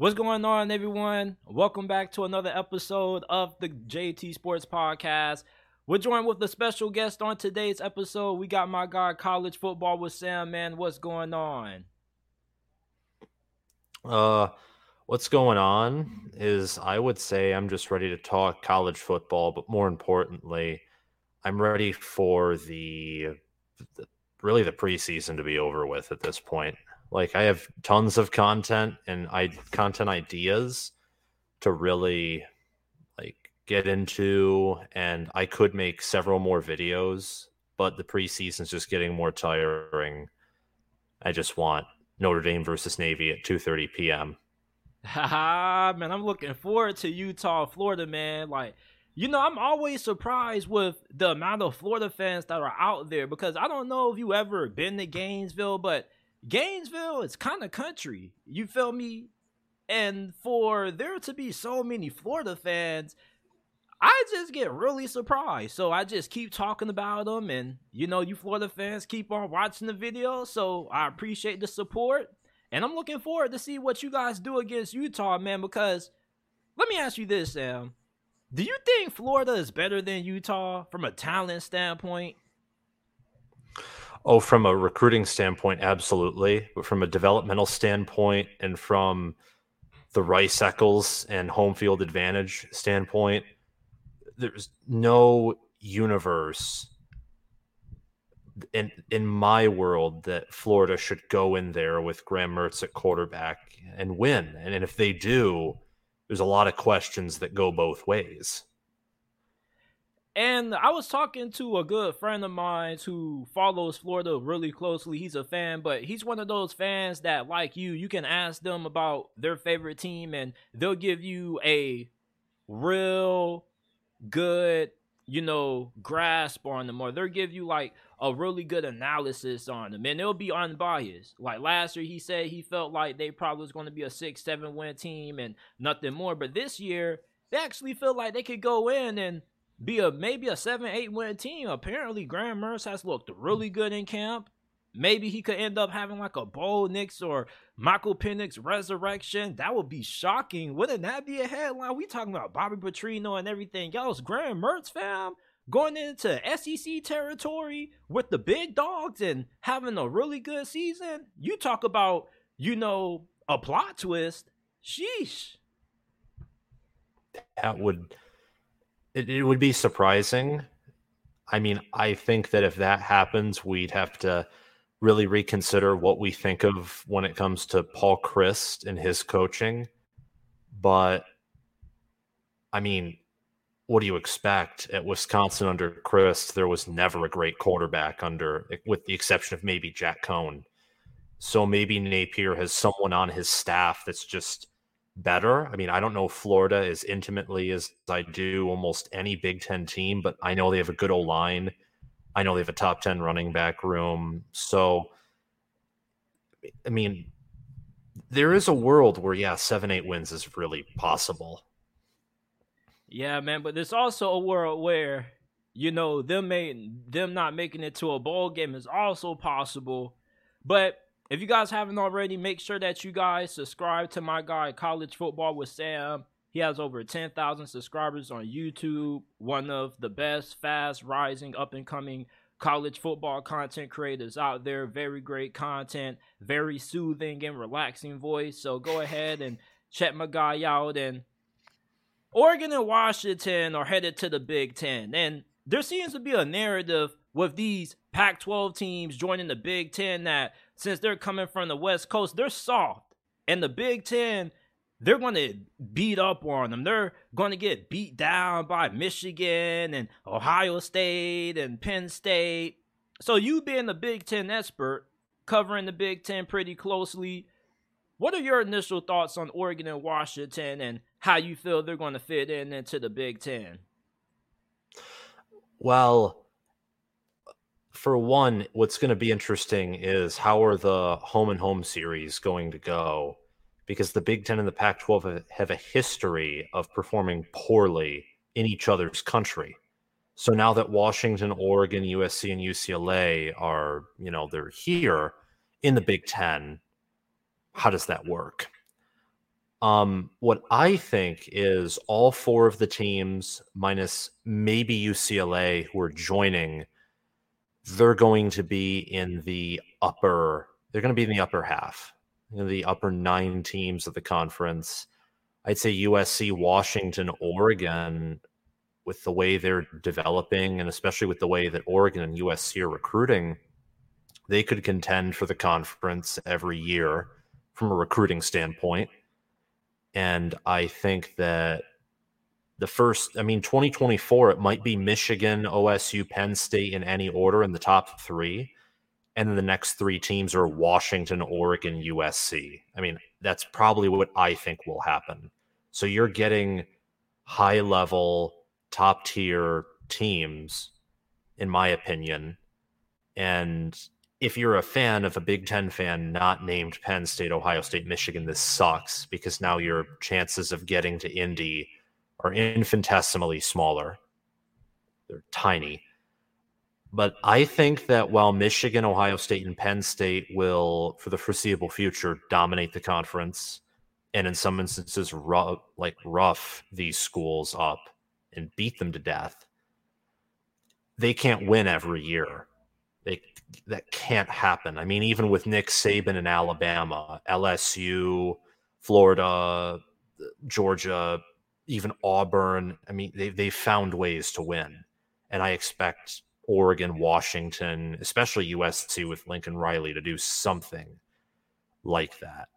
What's going on, everyone? Welcome back to another episode of the JT Sports Podcast. We're joined with a special guest on today's episode. We got my guy, College Football with Sam. Man, what's going on? Uh, what's going on is I would say I'm just ready to talk college football, but more importantly, I'm ready for the, the really the preseason to be over with at this point. Like I have tons of content and I content ideas to really like get into and I could make several more videos, but the preseason's just getting more tiring. I just want Notre Dame versus Navy at 2:30 p.m. Haha, man, I'm looking forward to Utah, Florida, man. Like, you know, I'm always surprised with the amount of Florida fans that are out there because I don't know if you ever been to Gainesville, but Gainesville is kind of country. You feel me? And for there to be so many Florida fans, I just get really surprised. So I just keep talking about them, and you know, you Florida fans keep on watching the video. So I appreciate the support, and I'm looking forward to see what you guys do against Utah, man. Because let me ask you this, Sam: Do you think Florida is better than Utah from a talent standpoint? Oh, from a recruiting standpoint, absolutely. But from a developmental standpoint and from the Rice Eccles and home field advantage standpoint, there's no universe in in my world that Florida should go in there with Graham Mertz at quarterback and win. And, and if they do, there's a lot of questions that go both ways. And I was talking to a good friend of mine who follows Florida really closely. He's a fan, but he's one of those fans that, like you, you can ask them about their favorite team and they'll give you a real good, you know, grasp on them, or they'll give you like a really good analysis on them, and they'll be unbiased. Like last year, he said he felt like they probably was going to be a six, seven win team and nothing more. But this year, they actually feel like they could go in and be a maybe a seven, eight win team. Apparently, Graham Mertz has looked really good in camp. Maybe he could end up having like a Bo Nix or Michael Penix resurrection. That would be shocking. Wouldn't that be a headline? We talking about Bobby Petrino and everything else. Graham Mertz, fam, going into SEC territory with the big dogs and having a really good season. You talk about, you know, a plot twist. Sheesh. That would it, it would be surprising. I mean, I think that if that happens, we'd have to really reconsider what we think of when it comes to Paul Chryst and his coaching. But I mean, what do you expect at Wisconsin under Chryst? There was never a great quarterback under, with the exception of maybe Jack Coan. So maybe Napier has someone on his staff that's just better. I mean, I don't know Florida as intimately as I do almost any Big Ten team, but I know they have a good O line. I know they have a top 10 running back room. So, I mean, there is a world where, yeah, seven, eight wins is really possible. Yeah, man, but there's also a world where, you know, them made them not making it to a bowl game is also possible. But if you guys haven't already, make sure that you guys subscribe to my guy, College Football with Sam. He has over 10,000 subscribers on YouTube. One of the best, fast rising, up and coming college football content creators out there. Very great content, very soothing and relaxing voice. So go ahead and check my guy out. And Oregon and Washington are headed to the Big Ten. And there seems to be a narrative with these Pac 12 teams joining the Big Ten that since they're coming from the West Coast, they're soft. And the Big Ten, they're going to beat up on them. They're going to get beat down by Michigan and Ohio State and Penn State. So, you being the Big Ten expert, covering the Big Ten pretty closely, what are your initial thoughts on Oregon and Washington and how you feel they're going to fit in into the Big Ten? Well, for one, what's going to be interesting is how are the home and home series going to go? Because the Big Ten and the Pac 12 have a history of performing poorly in each other's country. So now that Washington, Oregon, USC, and UCLA are, you know, they're here in the Big Ten, how does that work? Um, what I think is all four of the teams, minus maybe UCLA, who are joining, they're going to be in the upper. They're going to be in the upper half, in the upper nine teams of the conference. I'd say USC, Washington, Oregon, with the way they're developing, and especially with the way that Oregon and USC are recruiting, they could contend for the conference every year from a recruiting standpoint. And I think that the first, I mean, 2024, it might be Michigan, OSU, Penn State in any order in the top three. And then the next three teams are Washington, Oregon, USC. I mean, that's probably what I think will happen. So you're getting high level, top tier teams, in my opinion. And if you're a fan of a Big Ten fan not named Penn State, Ohio State, Michigan, this sucks because now your chances of getting to Indy are infinitesimally smaller. They're tiny. But I think that while Michigan, Ohio State, and Penn State will, for the foreseeable future, dominate the conference, and in some instances, rough, like rough these schools up and beat them to death, they can't win every year. They that can't happen. I mean, even with Nick Saban in Alabama, LSU, Florida, Georgia, even Auburn. I mean, they they found ways to win, and I expect Oregon, Washington, especially USC with Lincoln Riley to do something like that.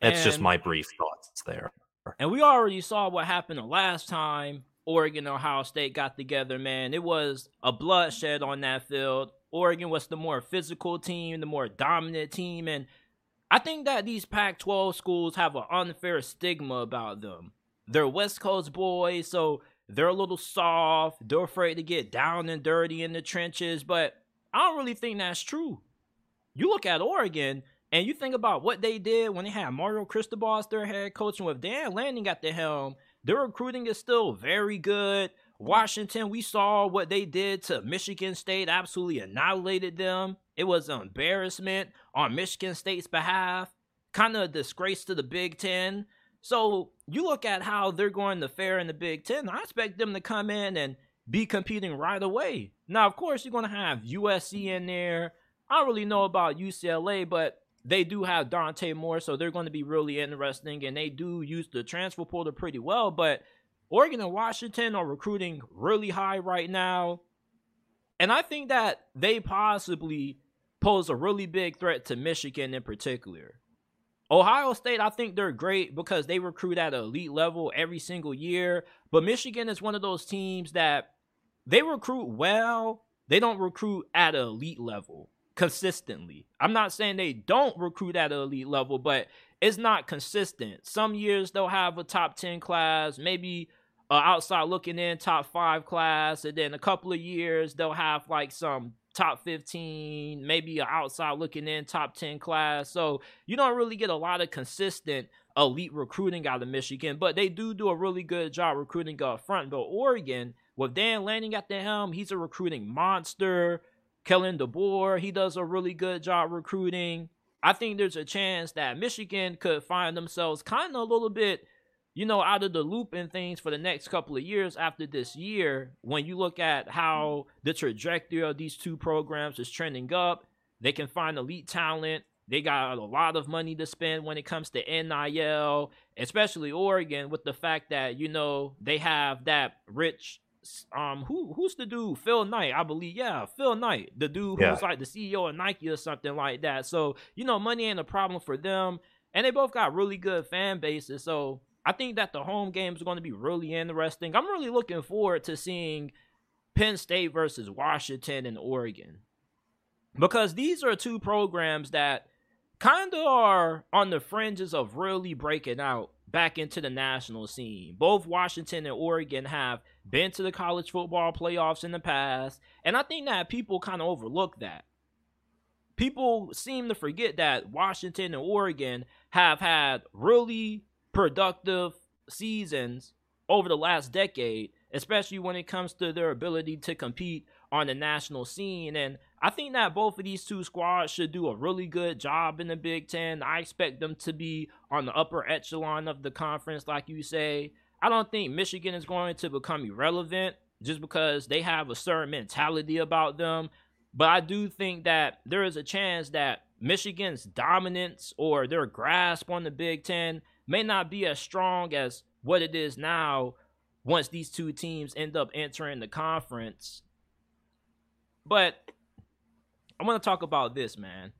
That's and, just my brief thoughts there. And we already saw what happened the last time Oregon and Ohio State got together, man. It was a bloodshed on that field. Oregon was the more physical team, the more dominant team. And I think that these Pac 12 schools have an unfair stigma about them. They're West Coast boys, so they're a little soft. They're afraid to get down and dirty in the trenches. But I don't really think that's true. You look at Oregon, and you think about what they did when they had Mario Cristobal as their head coach, and with Dan Lanning at the helm, their recruiting is still very good. Washington, we saw what they did to Michigan State, absolutely annihilated them. It was an embarrassment on Michigan State's behalf, kind of a disgrace to the Big Ten. So you look at how they're going to fare in the Big Ten. I expect them to come in and be competing right away. Now, of course, you're going to have USC in there. I don't really know about UCLA, but they do have Dante Moore, so they're going to be really interesting, and they do use the transfer portal pretty well. But Oregon and Washington are recruiting really high right now, and I think that they possibly pose a really big threat to Michigan in particular. Ohio State, I think they're great because they recruit at an elite level every single year, but Michigan is one of those teams that they recruit well, they don't recruit at an elite level consistently. I'm not saying they don't recruit at an elite level, but it's not consistent. Some years they'll have a top 10 class, maybe uh, outside looking in top five class, and then a couple of years they'll have like some top 15, maybe an outside looking in top 10 class. So you don't really get a lot of consistent elite recruiting out of Michigan, but they do do a really good job recruiting up front. But Oregon, with Dan Lanning at the helm, he's a recruiting monster. Kalen DeBoer, he does a really good job recruiting. I think there's a chance that Michigan could find themselves kind of a little bit, you know, out of the loop in things for the next couple of years after this year. When you look at how the trajectory of these two programs is trending up, they can find elite talent. They got a lot of money to spend when it comes to NIL, especially Oregon, with the fact that, you know, they have that rich um who who's the dude phil knight i believe yeah phil knight the dude who's yeah. like the ceo of nike or something like that so you know money ain't a problem for them and they both got really good fan bases so i think that the home games are going to be really interesting i'm really looking forward to seeing penn state versus washington and oregon because these are two programs that kind of are on the fringes of really breaking out back into the national scene. Both Washington and Oregon have been to the college football playoffs in the past, and I think that people kind of overlook that. People seem to forget that Washington and Oregon have had really productive seasons over the last decade, especially when it comes to their ability to compete on the national scene. And I think that both of these two squads should do a really good job in the Big Ten. I expect them to be on the upper echelon of the conference, like you say. I don't think Michigan is going to become irrelevant just because they have a certain mentality about them. But I do think that there is a chance that Michigan's dominance or their grasp on the Big Ten may not be as strong as what it is now once these two teams end up entering the conference. But I want to talk about this, man.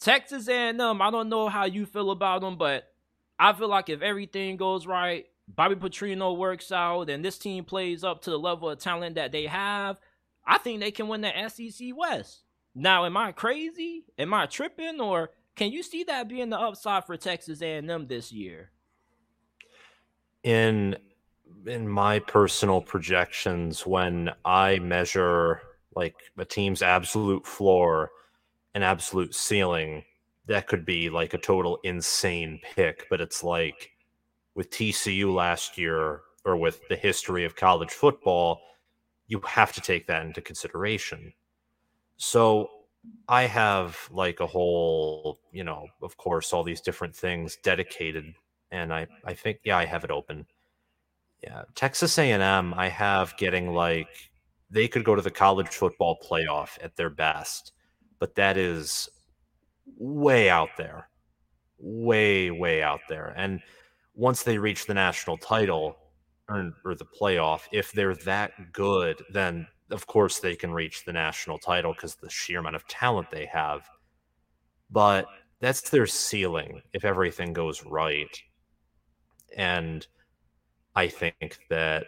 Texas A&M, I don't know how you feel about them, but I feel like if everything goes right, Bobby Petrino works out, and this team plays up to the level of talent that they have, I think they can win the SEC West. Now, am I crazy? Am I tripping? Or can you see that being the upside for Texas A&M this year? In in my personal projections, when I measure like a team's absolute floor and absolute ceiling, that could be like a total insane pick. But it's like with TCU last year or with the history of college football, you have to take that into consideration. So I have like a whole, you know, of course, all these different things dedicated, and I I think yeah, I have it open. Yeah, Texas A&M, I have getting like they could go to the college football playoff at their best, but that is way out there, way way out there, and once they reach the national title or, or the playoff, if they're that good, then of course they can reach the national title because the sheer amount of talent they have. But that's their ceiling if everything goes right. And I think that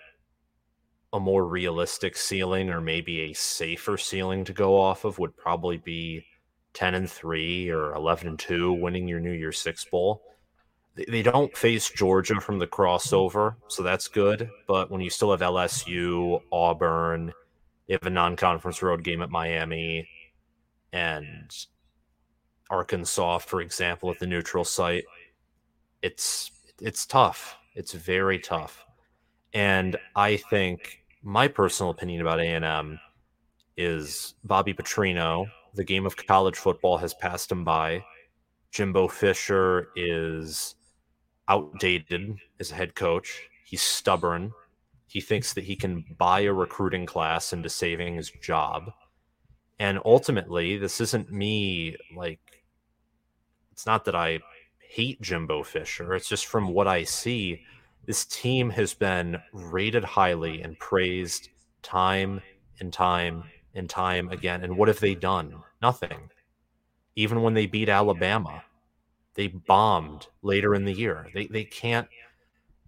a more realistic ceiling or maybe a safer ceiling to go off of would probably be 10 and 3 or 11 and 2 winning your New Year's 6 bowl they don't face Georgia from the crossover, so that's good. But when you still have LSU, Auburn, they have a non-conference road game at Miami, and Arkansas, for example, at the neutral site, it's it's tough. It's very tough, and I think my personal opinion about A and M is Bobby Petrino. The game of college football has passed him by. Jimbo Fisher is outdated as a head coach. He's stubborn. He thinks that he can buy a recruiting class into saving his job. And ultimately, this isn't me like it's not that I hate Jimbo Fisher. It's just from what I see, this team has been rated highly and praised time and time and time again. And what have they done? Nothing. Even when they beat Alabama, they bombed later in the year. They they can't.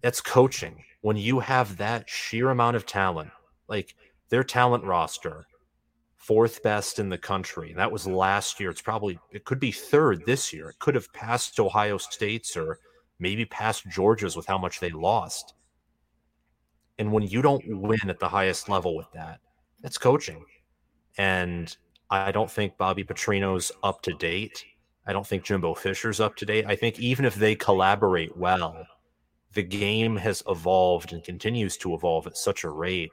That's coaching. When you have that sheer amount of talent, like their talent roster, fourth best in the country. That was last year. It's probably it could be third this year. It could have passed Ohio State's or maybe past Georgia's with how much they lost. And when you don't win at the highest level with that, that's coaching. And I don't think Bobby Petrino's up to date. I don't think Jimbo Fisher's up to date. I think even if they collaborate well, the game has evolved and continues to evolve at such a rate.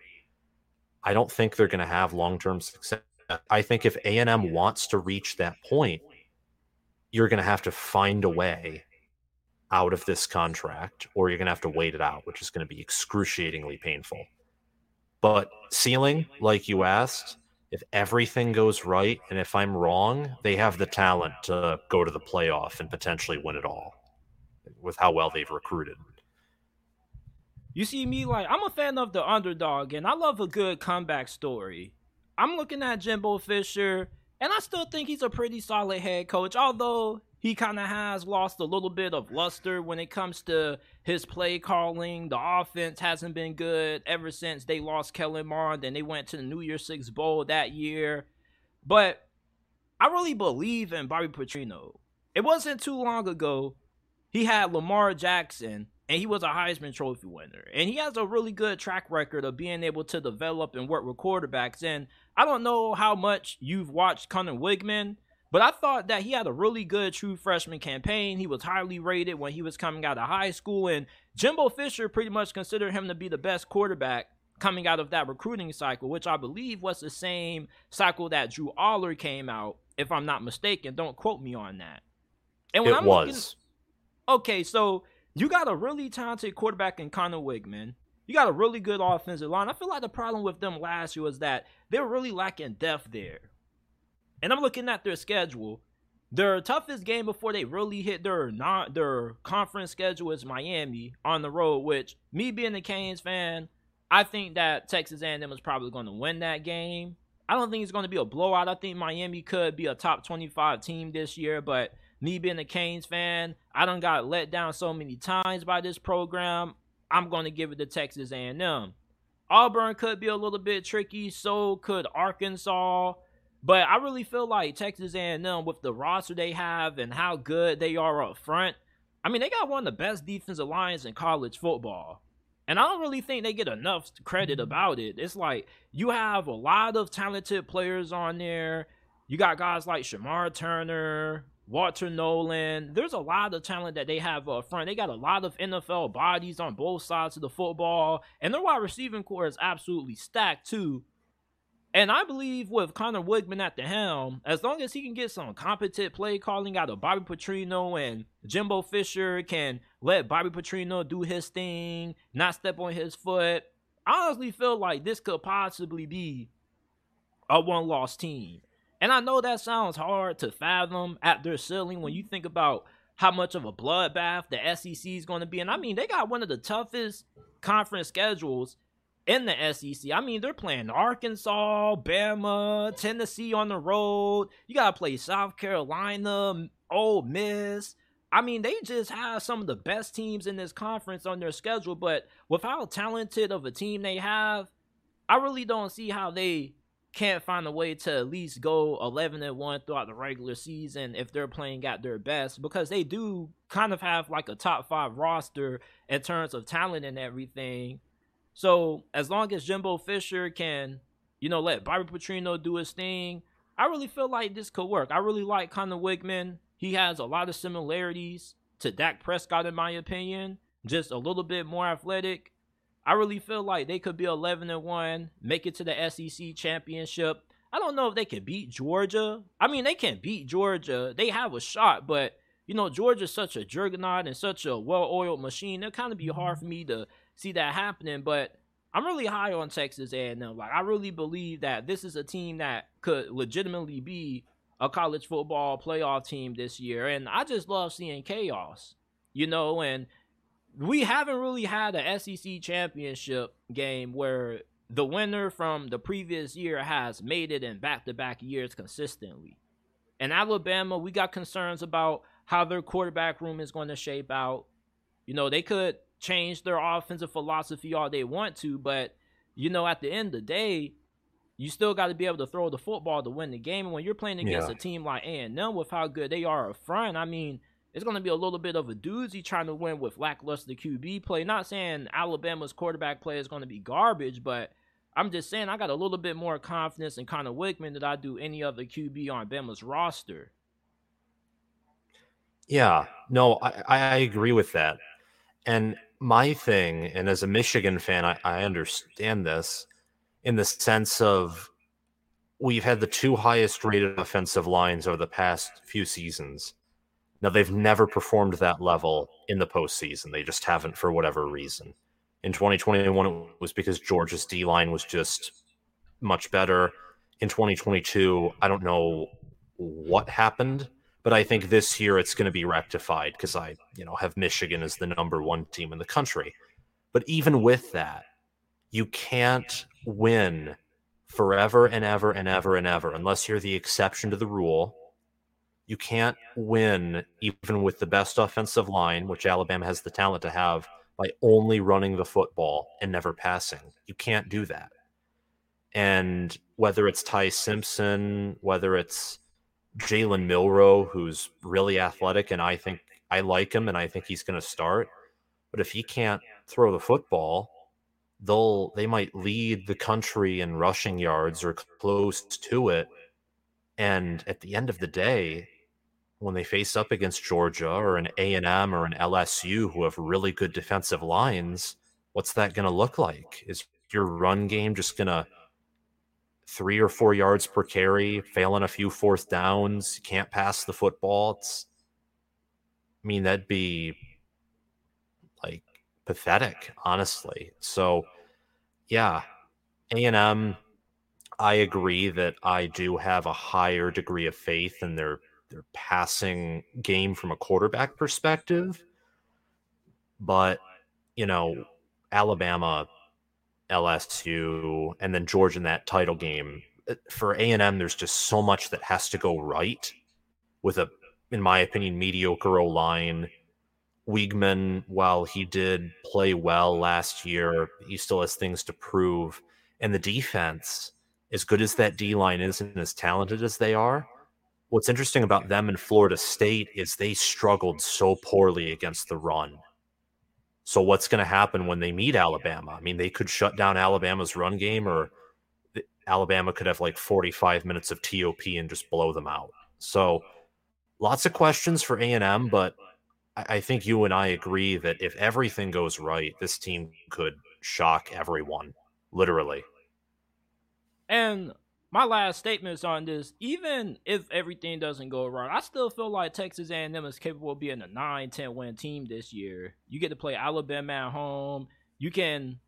I don't think they're going to have long-term success. I think if A&M wants to reach that point, you're going to have to find a way out of this contract or you're going to have to wait it out, which is going to be excruciatingly painful. But ceiling, like you asked, if everything goes right and if I'm wrong, they have the talent to go to the playoff and potentially win it all with how well they've recruited. You see me like I'm a fan of the underdog and I love a good comeback story. I'm looking at Jimbo Fisher and I still think he's a pretty solid head coach, although he kind of has lost a little bit of luster when it comes to his play calling. The offense hasn't been good ever since they lost Kellen Mond and they went to the New Year's Six Bowl that year. But I really believe in Bobby Petrino. It wasn't too long ago he had Lamar Jackson and he was a Heisman Trophy winner. And he has a really good track record of being able to develop and work with quarterbacks. And I don't know how much you've watched Conner Weigman but I thought that he had a really good true freshman campaign. He was highly rated when he was coming out of high school, and Jimbo Fisher pretty much considered him to be the best quarterback coming out of that recruiting cycle, which I believe was the same cycle that Drew Allar came out, if I'm not mistaken. Don't quote me on that. And when it I'm was. Looking, okay, so you got a really talented quarterback in Conner Weigman. You got a really good offensive line. I feel like the problem with them last year was that they were really lacking depth there. And I'm looking at their schedule. Their toughest game before they really hit their not their conference schedule is Miami on the road. Which me being a Canes fan, I think that Texas A&M is probably going to win that game. I don't think it's going to be a blowout. I think Miami could be a top 25 team this year, but me being a Canes fan, I don't got let down so many times by this program. I'm going to give it to Texas A&M. Auburn could be a little bit tricky. So could Arkansas. But I really feel like Texas A&M, with the roster they have and how good they are up front, I mean, they got one of the best defensive lines in college football. And I don't really think they get enough credit mm-hmm. about it. It's like you have a lot of talented players on there. You got guys like Shemar Turner, Walter Nolan. There's a lot of talent that they have up front. They got a lot of NFL bodies on both sides of the football. And their wide receiving corps is absolutely stacked too. And I believe with Conner Weigman at the helm, as long as he can get some competent play calling out of Bobby Petrino and Jimbo Fisher can let Bobby Petrino do his thing, not step on his foot, I honestly feel like this could possibly be a one loss team. And I know that sounds hard to fathom at their ceiling when you think about how much of a bloodbath the SEC is going to be. And I mean, they got one of the toughest conference schedules in the SEC. I mean, they're playing Arkansas, Bama, Tennessee on the road. You got to play South Carolina, Ole Miss. I mean, they just have some of the best teams in this conference on their schedule, but with how talented of a team they have, I really don't see how they can't find a way to at least go 11 and 1 throughout the regular season if they're playing at their best because they do kind of have like a top 5 roster in terms of talent and everything so as long as Jimbo Fisher can, you know, let Bobby Petrino do his thing, I really feel like this could work. I really like Conner Weigman. He has a lot of similarities to Dak Prescott, in my opinion. Just a little bit more athletic. I really feel like they could be 11 and 1, make it to the SEC championship. I don't know if they can beat Georgia. I mean, they can beat Georgia. They have a shot, but you know, Georgia's such a juggernaut and such a well-oiled machine. It'll kind of be mm-hmm. hard for me to see that happening. But I'm really high on Texas A&M. Like I really believe that this is a team that could legitimately be a college football playoff team this year, and I just love seeing chaos. You know, and we haven't really had a SEC championship game where the winner from the previous year has made it in back-to-back years consistently. In Alabama, we got concerns about how their quarterback room is going to shape out. You know, they could change their offensive philosophy all they want to, but you know, at the end of the day, you still got to be able to throw the football to win the game. And when you're playing against yeah. a team like A&M with how good they are up front, I mean, it's going to be a little bit of a doozy trying to win with lackluster QB play. Not saying Alabama's quarterback play is going to be garbage, but I'm just saying I got a little bit more confidence in Conner Weigman than I do any other QB on Bama's roster. Yeah, no, I, I agree with that. And my thing, and as a Michigan fan, I, I understand this in the sense of we've had the two highest rated offensive lines over the past few seasons. Now they've never performed that level in the postseason. They just haven't for whatever reason. In 2021, it was because Georgia's D line was just much better. In 2022, I don't know what happened but I think this year it's going to be rectified because I, you know, have Michigan as the number one team in the country. But even with that, you can't win forever and ever and ever and ever unless you're the exception to the rule. You can't win even with the best offensive line, which Alabama has the talent to have, by only running the football and never passing. You can't do that. And whether it's Ty Simpson, whether it's Jalen Milroe, who's really athletic, and I think I like him, and I think he's going to start. But if he can't throw the football, they'll they might lead the country in rushing yards or close to it. And at the end of the day, when they face up against Georgia or an A and M or an LSU who have really good defensive lines, what's that going to look like? Is your run game just going to three or four yards per carry, failing a few fourth downs, can't pass the football. It's, I mean, that'd be like pathetic, honestly. So, yeah, A&M, I agree that I do have a higher degree of faith in their their passing game from a quarterback perspective, but you know, Alabama LSU, and then Georgia in that title game. Uh, for A and M, there's just so much that has to go right with a, in my opinion, mediocre line. Weigman, while he did play well last year, he still has things to prove. And the defense, as good as that D line is and as talented as they are, what's interesting about them in Florida State is they struggled so poorly against the run. So what's going to happen when they meet Alabama? I mean, they could shut down Alabama's run game, or Alabama could have like 45 minutes of TOP and just blow them out. So lots of questions for A&M, but I think you and I agree that if everything goes right, this team could shock everyone, literally. And my last statements on this, even if everything doesn't go right, I still feel like Texas A&M is capable of being a 9-10 win team this year. You get to play Alabama at home. You can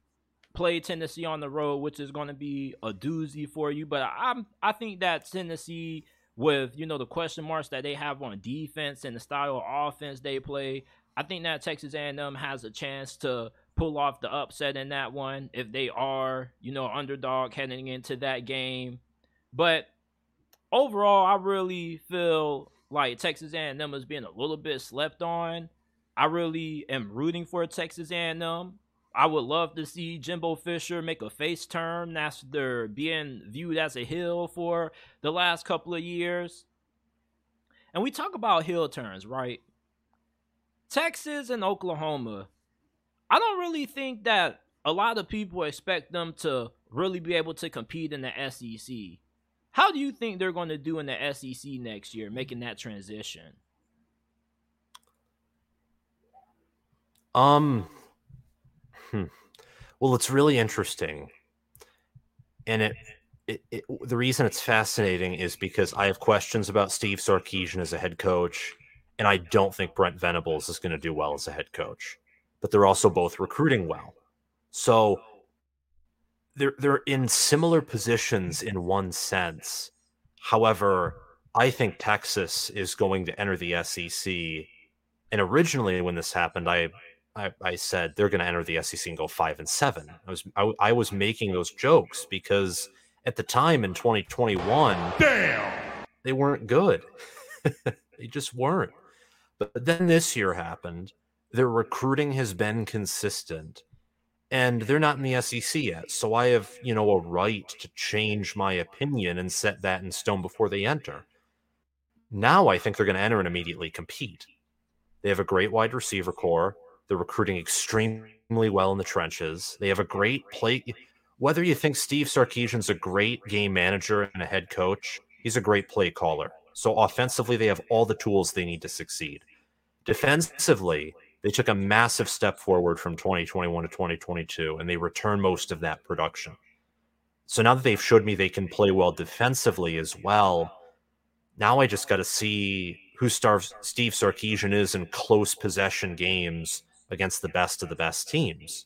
play Tennessee on the road, which is going to be a doozy for you. But I'm I think that Tennessee, with you know the question marks that they have on defense and the style of offense they play, I think that Texas A&M has a chance to pull off the upset in that one if they are you know underdog heading into that game. But overall, I really feel like Texas A&M is being a little bit slept on. I really am rooting for Texas A&M. I would love to see Jimbo Fisher make a face turn after being viewed as a hill for the last couple of years. And we talk about hill turns, right? Texas and Oklahoma. I don't really think that a lot of people expect them to really be able to compete in the SEC. How do you think they're going to do in the SEC next year, making that transition? Um, hmm. well, it's really interesting, and it, it, it, the reason it's fascinating is because I have questions about Steve Sarkisian as a head coach, and I don't think Brent Venables is going to do well as a head coach. But they're also both recruiting well, so they're they're in similar positions in one sense. However, I think Texas is going to enter the SEC. And originally, when this happened, I I, I said they're going to enter the SEC and go five and seven. I was I, I was making those jokes because at the time in 2021, damn, they weren't good. they just weren't. But, but then this year happened. Their recruiting has been consistent and they're not in the SEC yet. So I have, you know, a right to change my opinion and set that in stone before they enter. Now I think they're going to enter and immediately compete. They have a great wide receiver corps. They're recruiting extremely well in the trenches. They have a great play. Whether you think Steve Sarkisian's a great game manager and a head coach, he's a great play caller. So offensively, they have all the tools they need to succeed. Defensively, they took a massive step forward from 2021 to 2022, and they return most of that production. So now that they've showed me they can play well defensively as well, now I just got to see who Steve Sarkisian is in close possession games against the best of the best teams.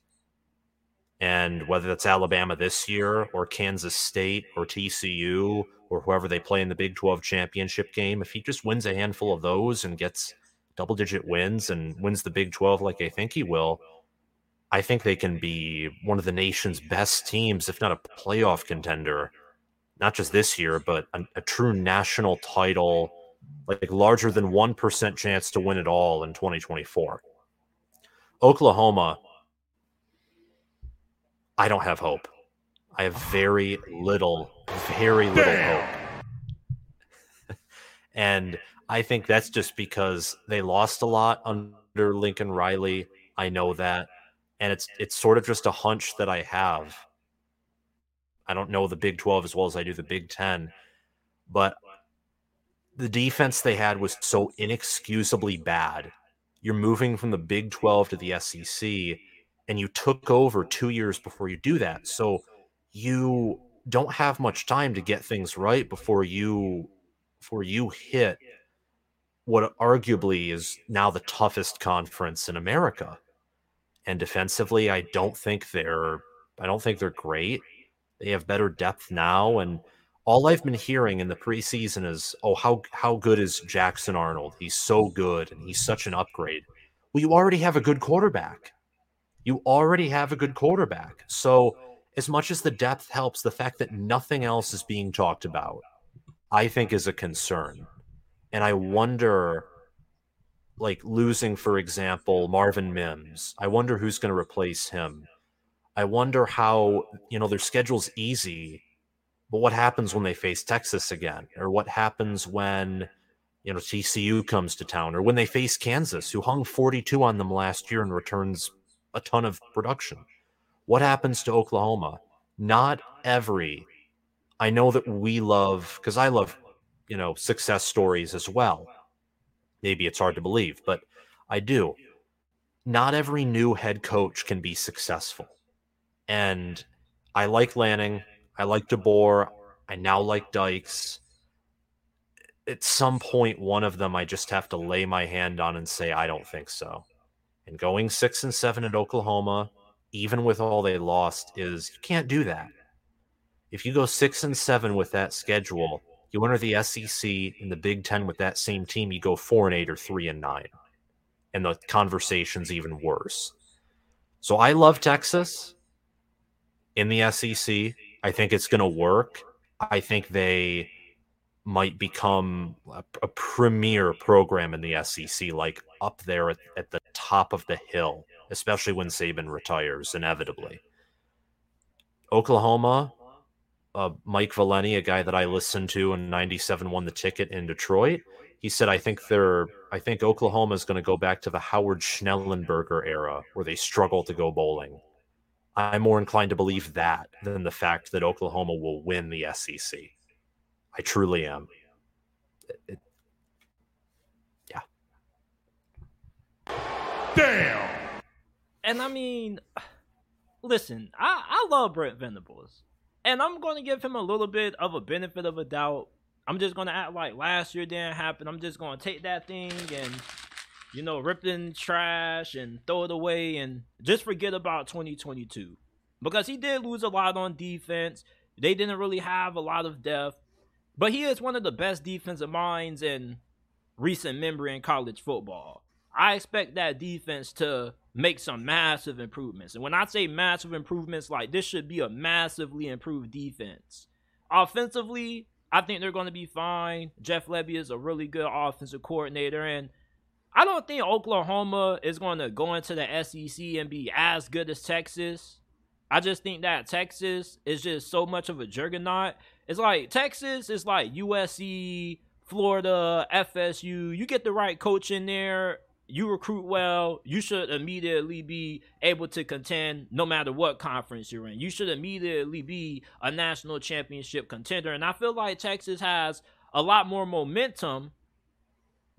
And whether that's Alabama this year or Kansas State or TCU or whoever they play in the Big 12 championship game, if he just wins a handful of those and gets double digit wins and wins the Big 12 like I think he will, I think they can be one of the nation's best teams, if not a playoff contender, not just this year, but a, a true national title, like larger than 1% chance to win it all in 2024. Oklahoma, I don't have hope. I have very little, very little Damn. hope. and I think that's just because they lost a lot under Lincoln Riley. I know that. And it's it's sort of just a hunch that I have. I don't know the Big 12 as well as I do the Big 10, but the defense they had was so inexcusably bad. You're moving from the Big 12 to the SEC, and you took over two years before you do that. So you don't have much time to get things right before you before you hit what arguably is now the toughest conference in America. And defensively, I don't think they're I don't think they're great. They have better depth now and all I've been hearing in the preseason is, "Oh, how how good is Jackson Arnold? He's so good and he's such an upgrade." Well, you already have a good quarterback. You already have a good quarterback. So, as much as the depth helps, the fact that nothing else is being talked about, I think is a concern. And I wonder like losing for example Marvin Mims. I wonder who's going to replace him. I wonder how, you know, their schedule's easy but what happens when they face Texas again? Or what happens when, you know, TCU comes to town? Or when they face Kansas, who hung 42 on them last year and returns a ton of production? What happens to Oklahoma? Not every. I know that we love, because I love, you know, success stories as well. Maybe it's hard to believe, but I do. Not every new head coach can be successful. And I like Lanning. I like DeBoer. I now like Dykes. At some point, one of them I just have to lay my hand on and say, I don't think so. And going six and seven at Oklahoma, even with all they lost, is you can't do that. If you go six and seven with that schedule, you enter the SEC in the Big Ten with that same team, you go four and eight or three and nine. And the conversation's even worse. So I love Texas in the SEC. I think it's going to work. I think they might become a, a, premier program in the SEC, like up there at, at the top of the hill, especially when Saban retires inevitably. Oklahoma, uh, Mike Valenti, a guy that I listened to in '97, won the ticket in Detroit. He said, "I think they're, I think Oklahoma is going to go back to the Howard Schnellenberger era, where they struggle to go bowling." I'm more inclined to believe that than the fact that Oklahoma will win the SEC. I truly am. It, it, yeah. Damn. And I mean, listen, I, I love Brent Venables. And I'm going to give him a little bit of a benefit of a doubt. I'm just going to act like last year didn't happen. I'm just going to take that thing and you know, rip it in trash and throw it away and just forget about 2022. Because he did lose a lot on defense. They didn't really have a lot of depth. But he is one of the best defensive minds in recent memory in college football. I expect that defense to make some massive improvements. And when I say massive improvements, like this should be a massively improved defense. Offensively, I think they're going to be fine. Jeff Lebby is a really good offensive coordinator. And I don't think Oklahoma is going to go into the SEC and be as good as Texas. I just think that Texas is just so much of a juggernaut. It's like Texas is like USC, Florida, FSU. You get the right coach in there, you recruit well, you should immediately be able to contend no matter what conference you're in. You should immediately be a national championship contender. And I feel like Texas has a lot more momentum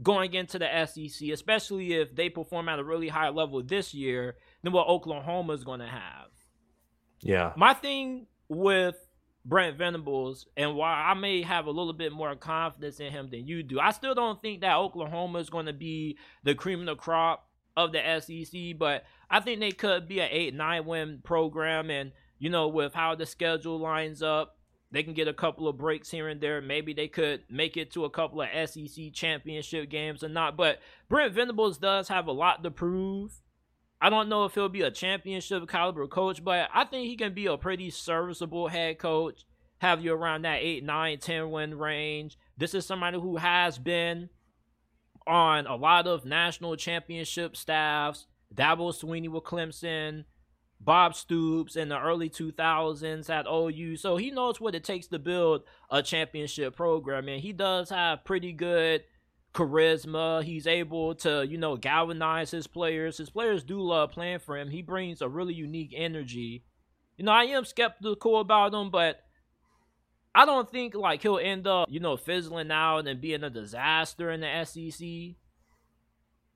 going into the SEC, especially if they perform at a really high level this year than what Oklahoma is going to have. Yeah. My thing with Brent Venables and while I may have a little bit more confidence in him than you do, I still don't think that Oklahoma is going to be the cream of the crop of the SEC, but I think they could be an 8 9 win program. And, you know, with how the schedule lines up, they can get a couple of breaks here and there. Maybe they could make it to a couple of SEC championship games or not. But Brent Venables does have a lot to prove. I don't know if he'll be a championship caliber coach, but I think he can be a pretty serviceable head coach. Have you around that 8, 9, 10 win range. This is somebody who has been on a lot of national championship staffs. Dabo Swinney with Clemson, Bob Stoops in the early 2000s at OU. So he knows what it takes to build a championship program. And he does have pretty good charisma. He's able to, you know, galvanize his players. His players do love playing for him. He brings a really unique energy. You know, I am skeptical about him, but I don't think like he'll end up, you know, fizzling out and being a disaster in the SEC.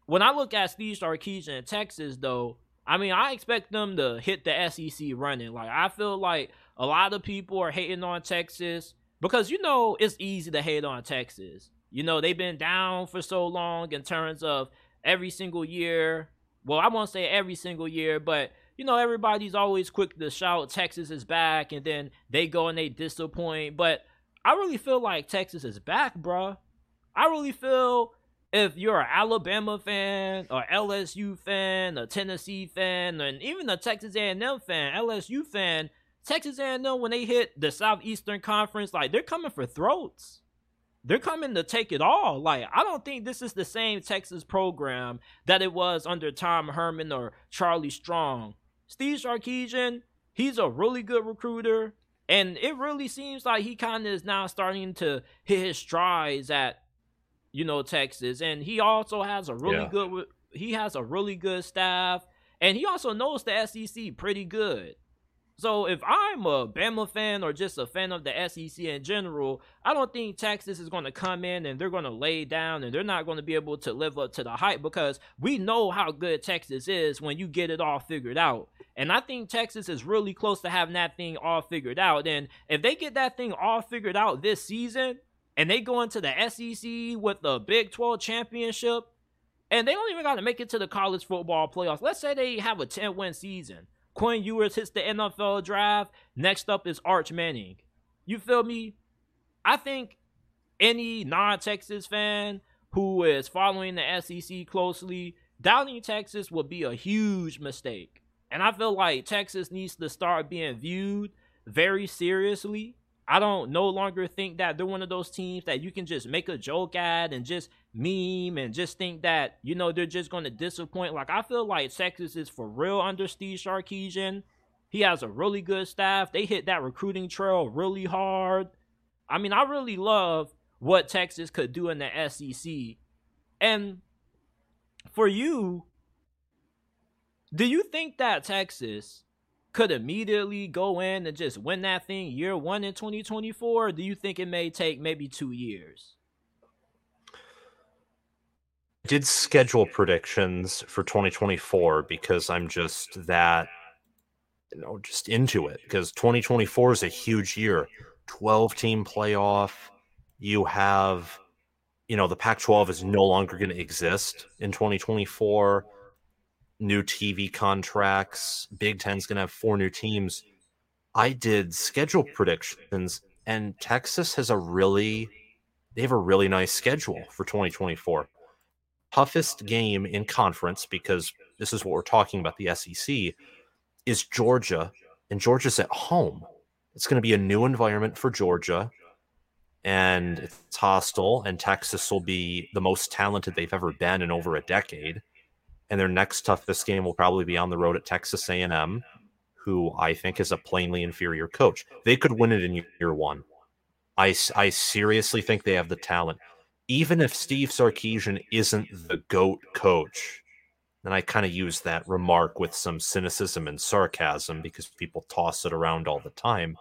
When I look at Steve Sarkisian in Texas, though, I mean, I expect them to hit the SEC running. Like, I feel like a lot of people are hating on Texas because, you know, it's easy to hate on Texas. You know, they've been down for so long in terms of every single year. Well, I won't say every single year, but you know, everybody's always quick to shout Texas is back, and then they go and they disappoint. But I really feel like Texas is back, bruh. I really feel if you're an Alabama fan or LSU fan, a Tennessee fan, and even a Texas A&M fan, LSU fan, Texas A&M when they hit the Southeastern Conference, like they're coming for throats they're coming to take it all. Like, I don't think this is the same Texas program that it was under Tom Herman or Charlie Strong. Steve Sarkisian, he's a really good recruiter. And it really seems like he kind of is now starting to hit his strides at, you know, Texas. And he also has a really yeah. good, he has a really good staff. And he also knows the SEC pretty good. So if I'm a Bama fan or just a fan of the SEC in general, I don't think Texas is going to come in and they're going to lay down and they're not going to be able to live up to the hype because we know how good Texas is when you get it all figured out. And I think Texas is really close to having that thing all figured out. And if they get that thing all figured out this season and they go into the SEC with the Big 12 championship and they don't even got to make it to the college football playoffs. Let's say they have a 10 win season Quinn Ewers hits the NFL draft. Next up is Arch Manning. You feel me? I think any non Texas fan who is following the SEC closely, doubting Texas would be a huge mistake. And I feel like Texas needs to start being viewed very seriously I don't no longer think that they're one of those teams that you can just make a joke at and just meme and just think that, you know, they're just going to disappoint. Like, I feel like Texas is for real under Steve Sarkisian. He has a really good staff. They hit that recruiting trail really hard. I mean, I really love what Texas could do in the SEC. And for you, do you think that Texas could immediately go in and just win that thing year one in 2024? do you think it may take maybe two years? Did schedule predictions for 2024 because I'm just that, you know, just into it because 2024 is a huge year. 12 team playoff. You have, you know, the Pac 12 is no longer going to exist in 2024 new TV contracts. Big Ten's going to have four new teams. I did schedule predictions, and Texas has a really, they have a really nice schedule for 2024. Toughest game in conference, because this is what we're talking about the SEC, is Georgia, and Georgia's at home. It's going to be a new environment for Georgia, and it's hostile, and Texas will be the most talented they've ever been in over a decade and their next toughest game will probably be on the road at Texas A&M, who I think is a plainly inferior coach. They could win it in year one. I, I seriously think they have the talent. Even if Steve Sarkisian isn't the GOAT coach, and I kind of use that remark with some cynicism and sarcasm because people toss it around all the time.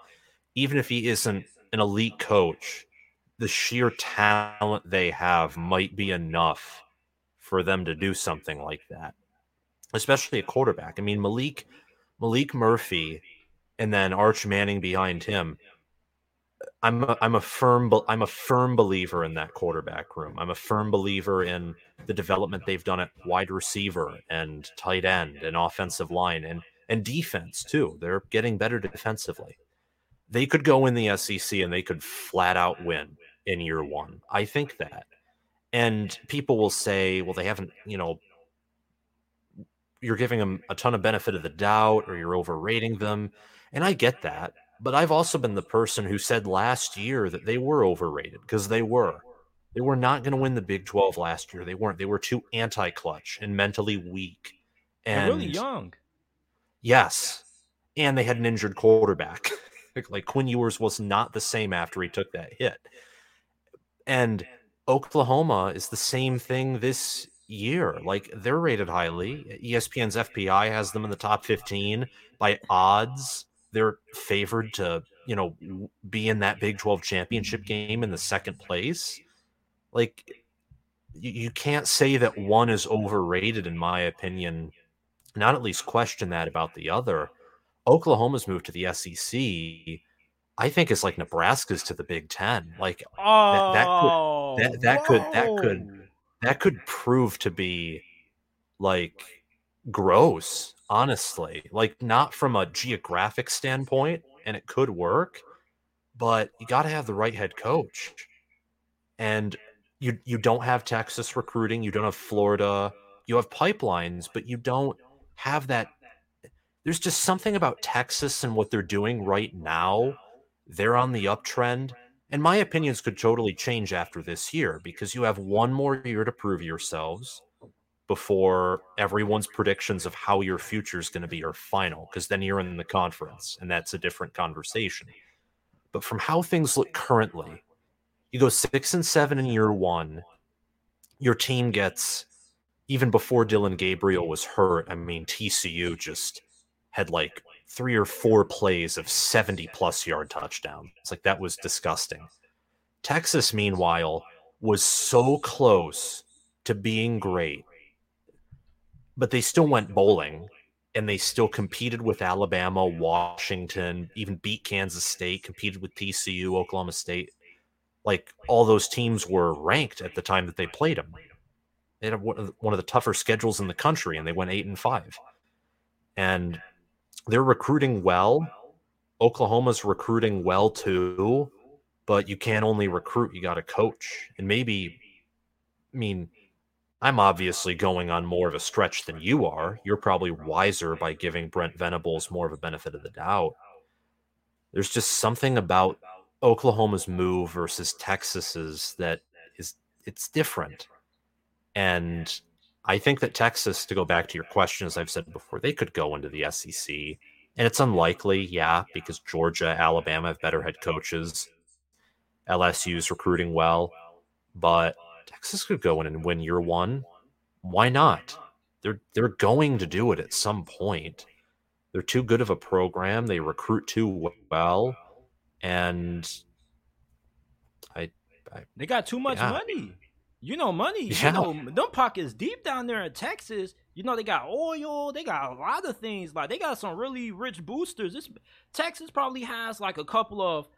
Even if he isn't an elite coach, the sheer talent they have might be enough for them to do something like that, especially a quarterback. I mean, Malik Malik Murphy, and then Arch Manning behind him. I'm a, I'm a firm I'm a firm believer in that quarterback room. I'm a firm believer in the development they've done at wide receiver and tight end and offensive line and and defense too. They're getting better defensively. They could go in the SEC and they could flat out win in year one. I think that. And people will say, well, they haven't, you know, you're giving them a ton of benefit of the doubt or you're overrating them. And I get that. But I've also been the person who said last year that they were overrated because they were. They were not going to win the Big 12 last year. They weren't. They were too anti clutch and mentally weak. And They're really young. Yes. And they had an injured quarterback. like Quinn Ewers was not the same after he took that hit. And Oklahoma is the same thing this year. Like they're rated highly. ESPN's FPI has them in the top 15 by odds. They're favored to, you know, be in that Big 12 championship game in the second place. Like you, can't say that one is overrated in my opinion not at least question that about the other. Oklahoma's move to the SEC, I think, is like Nebraska's to the Big Ten. Like Oh, that, that, that could that could that could prove to be like gross, honestly. Like not from a geographic standpoint, and it could work, but you got to have the right head coach. And you you don't have Texas recruiting, you don't have Florida, you have pipelines, but you don't have that. There's just something about Texas and what they're doing right now. They're on the uptrend. And my opinions could totally change after this year because you have one more year to prove yourselves before everyone's predictions of how your future is going to be are final because then you're in the conference and that's a different conversation. But from how things look currently, you go six and seven in year one. Your team gets, even before Dillon Gabriel was hurt, I mean, TCU just had like three or four plays of 70 plus yard touchdowns. It's like that was disgusting. Texas, meanwhile, was so close to being great, but they still went bowling and they still competed with Alabama, Washington, even beat Kansas State, competed with TCU, Oklahoma State. Like all those teams were ranked at the time that they played them. They had one of the- tougher schedules in the country, and they went eight and five. And they're recruiting well. Oklahoma's recruiting well too, but you can't only recruit, you got to coach. And maybe, I mean, I'm obviously going on more of a stretch than you are. You're probably wiser by giving Brent Venables more of a benefit of the doubt. There's just something about Oklahoma's move versus Texas's that is it's different. And I think that Texas, to go back to your question, as I've said before, they could go into the SEC. And it's unlikely, yeah, because Georgia, Alabama have better head coaches. LSU's recruiting well, but Texas could go in and win year one. Why not? They're they're going to do it at some point. They're too good of a program. They recruit too well, and I, I They got too much Yeah. money. You know, money. Yeah. You know, them pockets deep down there in Texas. You know, they got oil. They got a lot of things. Like they got some really rich boosters. This Texas probably has like a couple of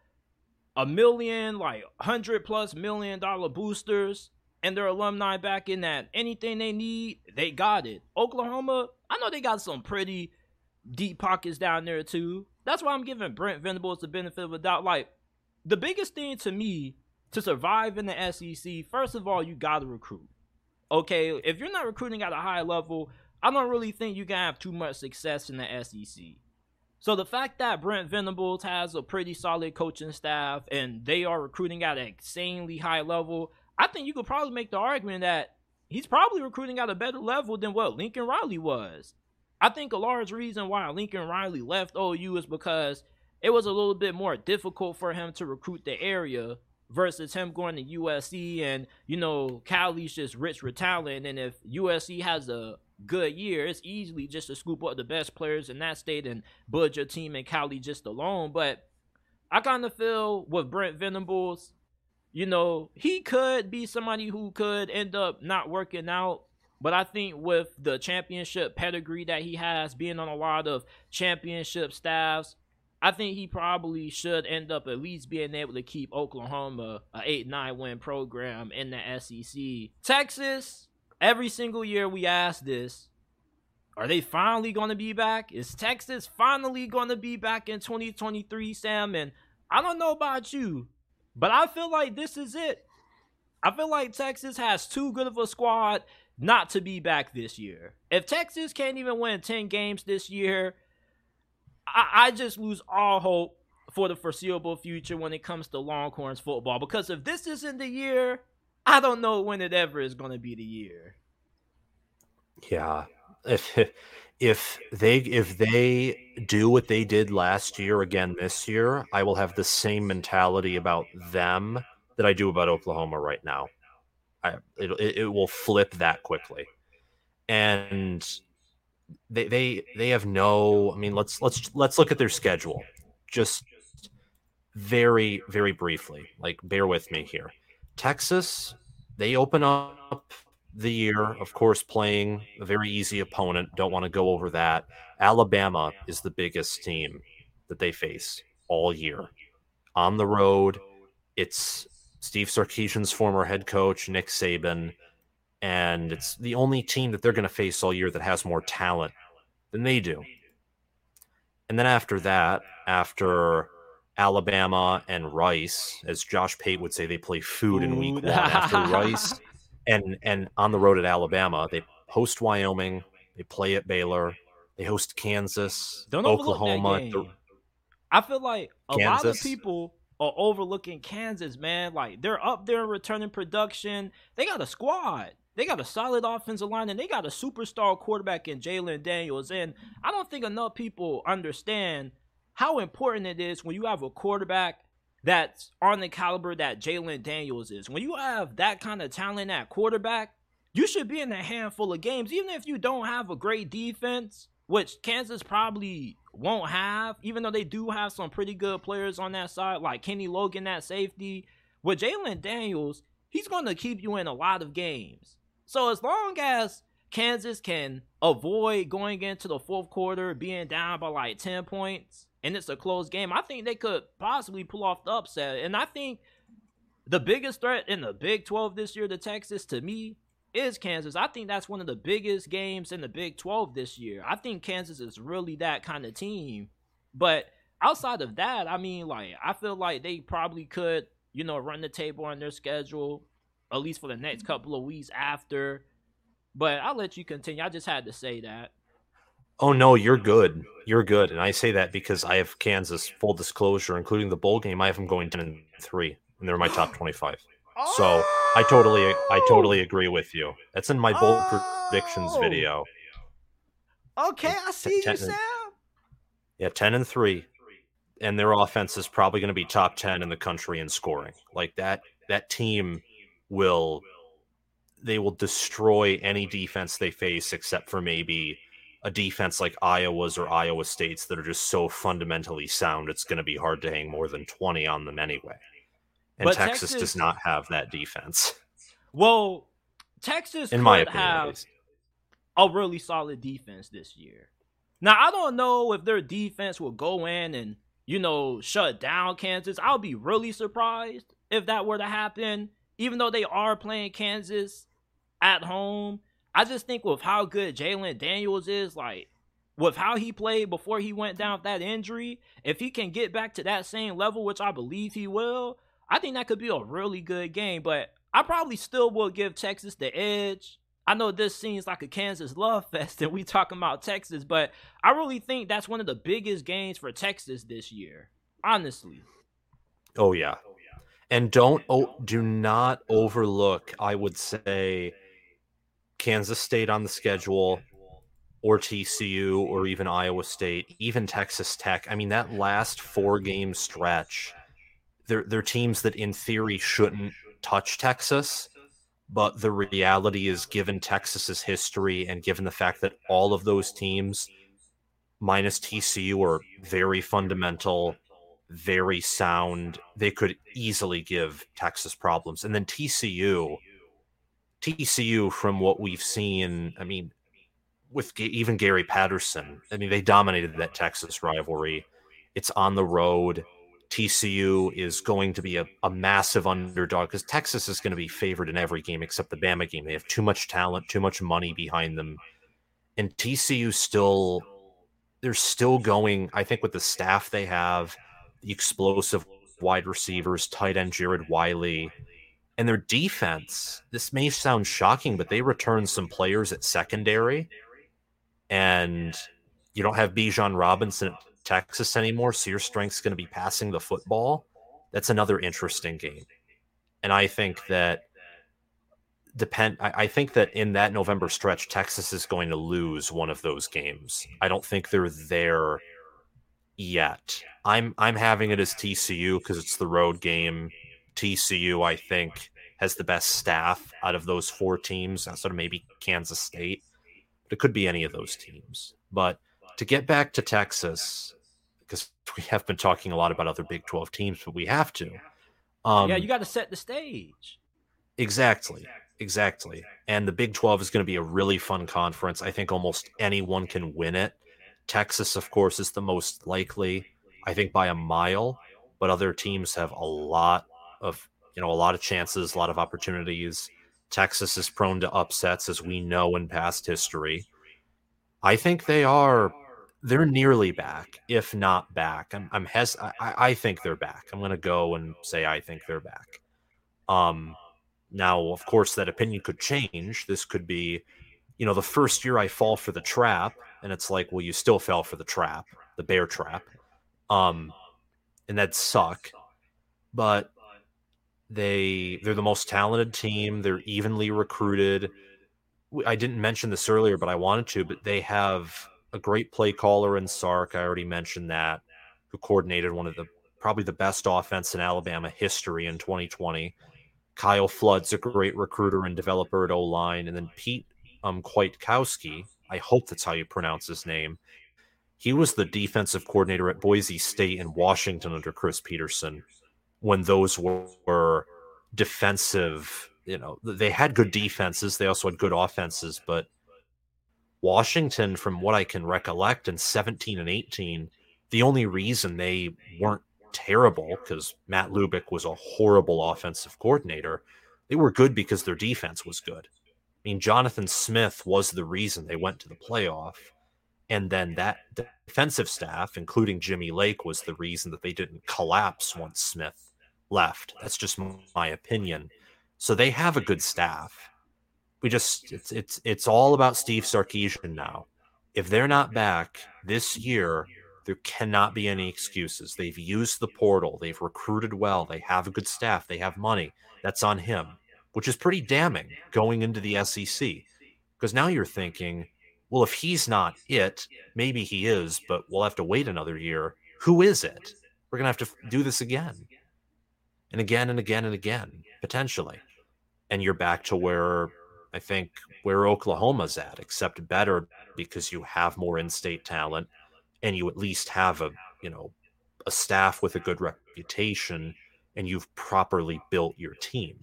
a million, like hundred plus million dollar boosters, and their alumni back in that anything they need, they got it. Oklahoma, I know they got some pretty deep pockets down there too. That's why I'm giving Brent Venables the benefit of the doubt. Like the biggest thing to me to survive in the SEC, first of all, you got to recruit. Okay, if you're not recruiting at a high level, I don't really think you can have too much success in the SEC. So the fact that Brent Venables has a pretty solid coaching staff and they are recruiting at an insanely high level, I think you could probably make the argument that he's probably recruiting at a better level than what Lincoln Riley was. I think a large reason why Lincoln Riley left OU is because it was a little bit more difficult for him to recruit the area versus him going to USC and you know Cali's just rich with talent and if USC has a good year it's easily just to scoop up the best players in that state and build your team in Cali just alone but I kind of feel with Brent Venables you know he could be somebody who could end up not working out but I think with the championship pedigree that he has being on a lot of championship staffs I think he probably should end up at least being able to keep Oklahoma a 8-9 win program in the SEC. Texas, every single year we ask this, are they finally going to be back? Is Texas finally going to be back in 2023, Sam? And I don't know about you, but I feel like this is it. I feel like Texas has too good of a squad not to be back this year. If Texas can't even win 10 games this year, I, I just lose all hope for the foreseeable future when it comes to Longhorns football. Because if this isn't the year, I don't know when it ever is going to be the year. Yeah. If if they if they do what they did last year again this year, I will have the same mentality about them that I do about Oklahoma right now. I it it, will flip that quickly. And they they they have no I mean let's let's let's look at their schedule. Just very very briefly. Like bear with me here. Texas, they open up the year, of course, playing a very easy opponent. Don't want to go over that. Alabama is the biggest team that they face all year. On the road, it's Steve Sarkisian's former head coach, Nick Saban, and it's the only team that they're going to face all year that has more talent than they do. And then after that, after Alabama and Rice, as Josh Pate would say, they play food in week one. After Rice and and on the road at Alabama, they host Wyoming, they play at Baylor, they host Kansas, Don't Oklahoma. I feel like a Kansas. lot of people are overlooking Kansas, man. Like they're up there returning production. They got a squad. They got a solid offensive line and they got a superstar quarterback in Jalon Daniels. And I don't think enough people understand how important it is when you have a quarterback that's on the caliber that Jalon Daniels is. When you have that kind of talent at quarterback, you should be in a handful of games, even if you don't have a great defense, which Kansas probably won't have, even though they do have some pretty good players on that side, like Kenny Logan at safety. With Jalon Daniels, he's going to keep you in a lot of games. So as long as Kansas can avoid going into the fourth quarter being down by like 10 points, and it's a close game, I think they could possibly pull off the upset. And I think the biggest threat in the Big 12 this year to Texas, to me, is Kansas. I think that's one of the biggest games in the Big 12 this year. I think Kansas is really that kind of team. But outside of that, I mean, like, I feel like they probably could, you know, run the table on their schedule, at least for the next couple of weeks after. But I'll let you continue. I just had to say that. Oh no, you're good. You're good, and I say that because I have Kansas. Full disclosure, including the bowl game, I have them going ten and three, and they're my top twenty-five. So I totally, I totally oh! agree with you. That's in my bold oh. predictions video. Okay, I see ten, you, Sam. Yeah, ten and three, and their offense is probably going to be top ten in the country in scoring. Like that, that team will, they will destroy any defense they face, except for maybe a defense like Iowa's or Iowa State's that are just so fundamentally sound, it's going to be hard to hang more than 20 on them anyway. And Texas, Texas, does not have that defense. Well, Texas in my opinion, have a really solid defense this year. Now, I don't know if their defense will go in and, you know, shut down Kansas. I'll be really surprised if that were to happen, even though they are playing Kansas at home I just think with how good Jalon Daniels is, like with how he played before he went down with that injury, if he can get back to that same level, which I believe he will, I think that could be a really good game. But I probably still will give Texas the edge. I know this seems like a Kansas love fest and we talking about Texas, but I really think that's one of the biggest games for Texas this year. Honestly. Oh yeah. Oh, and don't oh, do not overlook, I would say, Kansas State on the schedule, or TCU, or even Iowa State, even Texas Tech. I mean, that last four game stretch, they're, they're teams that in theory shouldn't touch Texas. But the reality is, given Texas's history and given the fact that all of those teams, minus TCU, are very fundamental, very sound, they could easily give Texas problems. And then TCU, TCU, from what we've seen, I mean, with even Gary Patterson, I mean, they dominated that Texas rivalry. It's on the road. TCU is going to be a, a massive underdog because Texas is going to be favored in every game except the Bama game. They have too much talent, too much money behind them. And TCU still, they're still going, I think, with the staff they have, the explosive wide receivers, tight end Jared Wiley and their defense, this may sound shocking, but they return some players at secondary. And you don't have Bijan Robinson at Texas anymore, so your strength's going to be passing the football. That's another interesting game. And I think that depend I, I think that in that November stretch, Texas is going to lose one of those games. I don't think they're there yet. I'm I'm having it as TCU because it's the road game. TCU, I think, has the best staff out of those four teams, outside of maybe Kansas State. But it could be any of those teams. But to get back to Texas, because we have been talking a lot about other Big 12 teams, but we have to. Um, yeah, you got to set the stage. Exactly. Exactly. And the Big 12 is going to be a really fun conference. I think almost anyone can win it. Texas, of course, is the most likely, I think by a mile, but other teams have a lot of, you know, a lot of chances, a lot of opportunities. Texas is prone to upsets, as we know in past history. I think they are they're nearly back, if not back. I'm I'm hes I, I think they're back. I'm gonna go and say I think they're back. Um now of course that opinion could change. This could be, you know, the first year I fall for the trap, and it's like, well, you still fell for the trap, the bear trap. Um and that'd suck. But they they're the most talented team. They're evenly recruited. I didn't mention this earlier, but I wanted to. But they have a great play caller in Sark. I already mentioned that, who coordinated one of the probably the best offense in Alabama history in 2020. Kyle Flood's a great recruiter and developer at O line, and then Pete um Kwiatkowski. I hope that's how you pronounce his name. He was the defensive coordinator at Boise State and Washington under Chris Petersen when those were, were defensive. You know, they had good defenses. They also had good offenses, but Washington, from what I can recollect in 17 and 18, the only reason they weren't terrible, because Matt Lubick was a horrible offensive coordinator, they were good because their defense was good. I mean, Jonathan Smith was the reason they went to the playoff. And then that defensive staff, including Jimmy Lake, was the reason that they didn't collapse once Smith left. That's just my opinion. So they have a good staff. We just it's it's it's all about Steve Sarkisian now. If they're not back this year, there cannot be any excuses. They've used the portal, they've recruited well, they have a good staff, they have money. That's on him, which is pretty damning going into the SEC. Because now you're thinking, well, if he's not it, maybe he is, but we'll have to wait another year. Who is it? We're going to have to do this again and again and again and again, potentially. And you're back to where I think where Oklahoma's at, except better because you have more in-state talent and you at least have a, you know, a staff with a good reputation and you've properly built your team.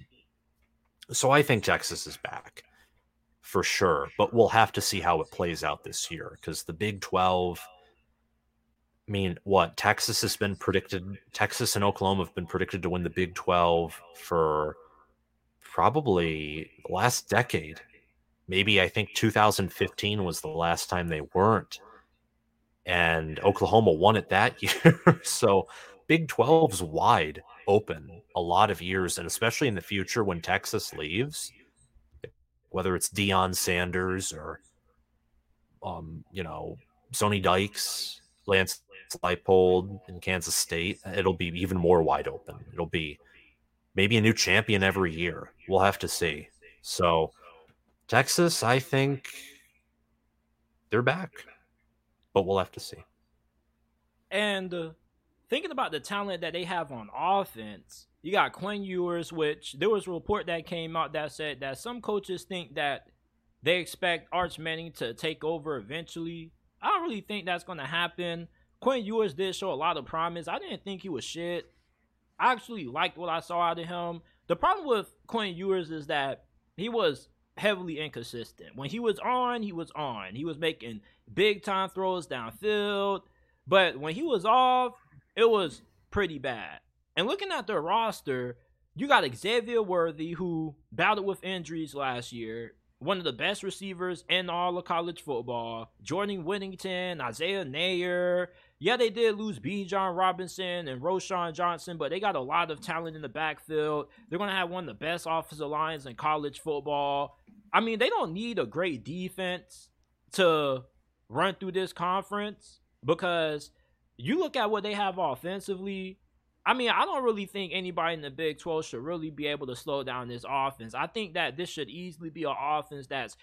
So I think Texas is back for sure, but we'll have to see how it plays out this year because the Big 12 I mean, what Texas has been predicted, Texas and Oklahoma have been predicted to win the Big 12 for probably the last decade. Maybe I think 2015 was the last time they weren't. And Oklahoma won it that year. so Big 12's wide open a lot of years, and especially in the future when Texas leaves, whether it's Deion Sanders or, um, you know, Sonny Dykes, Lance Leipold in Kansas State, it'll be even more wide open. It'll be maybe a new champion every year. We'll have to see. So, Texas, I think they're back, but we'll have to see. And uh, thinking about the talent that they have on offense, you got Quinn Ewers, which there was a report that came out that said that some coaches think that they expect Arch Manning to take over eventually. I don't really think that's going to happen. Quinn Ewers did show a lot of promise. I didn't think he was shit. I actually liked what I saw out of him. The problem with Quinn Ewers is that he was heavily inconsistent. When he was on, he was on. He was making big time throws downfield. But when he was off, it was pretty bad. And looking at their roster, you got Xavier Worthy, who battled with injuries last year, one of the best receivers in all of college football. Jordan Whittington, Isaiah Neyor, yeah, they did lose Bijan Robinson and Roschon Johnson, but they got a lot of talent in the backfield. They're going to have one of the best offensive lines in college football. I mean, they don't need a great defense to run through this conference because you look at what they have offensively. I mean, I don't really think anybody in the Big 12 should really be able to slow down this offense. I think that this should easily be an offense that's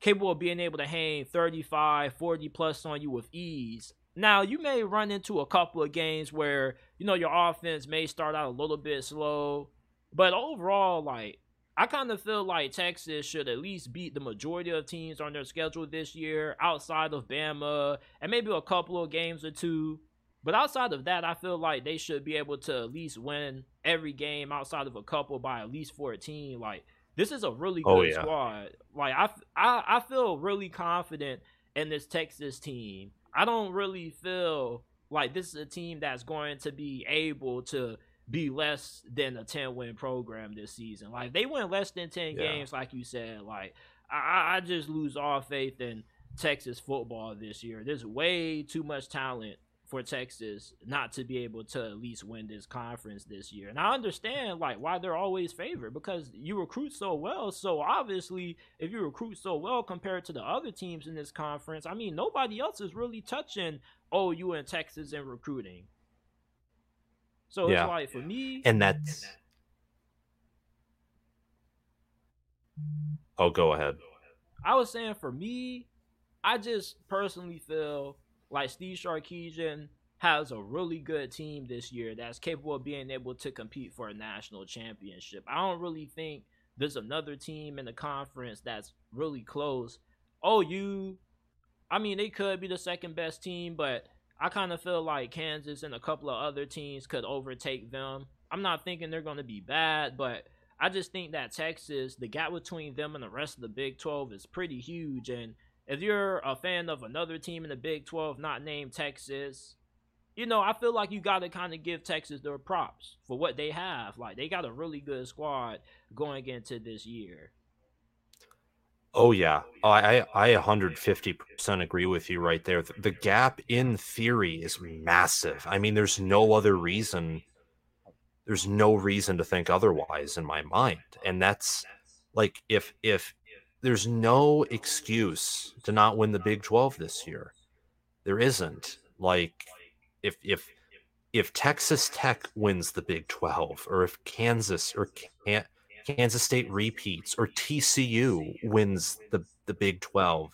capable of being able to hang 35, 40 plus on you with ease. Now, you may run into a couple of games where, you know, your offense may start out a little bit slow, but overall, like, I kind of feel like Texas should at least beat the majority of teams on their schedule this year outside of Bama and maybe a couple of games or two. But outside of that, I feel like they should be able to at least win every game outside of a couple by at least 14. Like, this is a really oh, good Oh, yeah. squad. Like I, I, I feel really confident in this Texas team. I don't really feel like this is a team that's going to be able to be less than a 10 win program this season. Like they win less than 10 Yeah. games, like you said, like I, I- I just lose all faith in Texas football this year. There's way too much talent for Texas not to be able to at least win this conference this year. And I understand like why they're always favored because you recruit so well. So obviously, if you recruit so well compared to the other teams in this conference, I mean nobody else is really touching OU and Texas in recruiting. So Yeah. it's like for me, And that's Oh, go ahead. I was saying for me, I just personally feel like Steve Sarkisian has a really good team this year that's capable of being able to compete for a national championship. I don't really think there's another team in the conference that's really close. OU, I mean, they could be the second best team, but I kind of feel like Kansas and a couple of other teams could overtake them. I'm not thinking they're going to be bad, but I just think that Texas, the gap between them and the rest of the Big 12 is pretty huge. And if you're a fan of another team in the Big 12 not named Texas, you know, I feel like you got to kind of give Texas their props for what they have. Like, they got a really good squad going into this year. Oh yeah, I I I 150% agree with you right there. The, the gap in theory is massive. I mean, there's no other reason. There's no reason to think otherwise in my mind, and that's like if if there's no excuse to not win the Big 12 this year. There isn't. Like if if if Texas Tech wins the Big 12 or if Kansas or Can- Kansas State repeats or TCU wins the, the Big 12.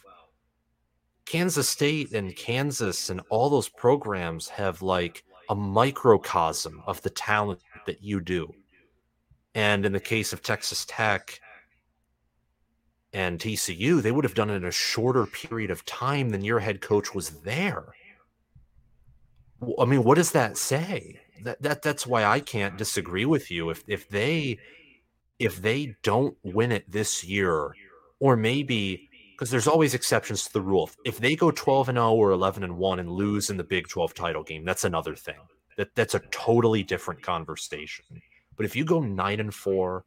Kansas State and Kansas and all those programs have like a microcosm of the talent that you do. And in the case of Texas Tech and TCU, they would have done it in a shorter period of time than your head coach was there. I mean, what does that say? That, that that's why I can't disagree with you. If if they if they don't win it this year, or maybe because there's always exceptions to the rule. If they go 12 and 0 or 11 and 1 and lose in the Big 12 title game, that's another thing. That that's a totally different conversation. But if you go 9 and 4,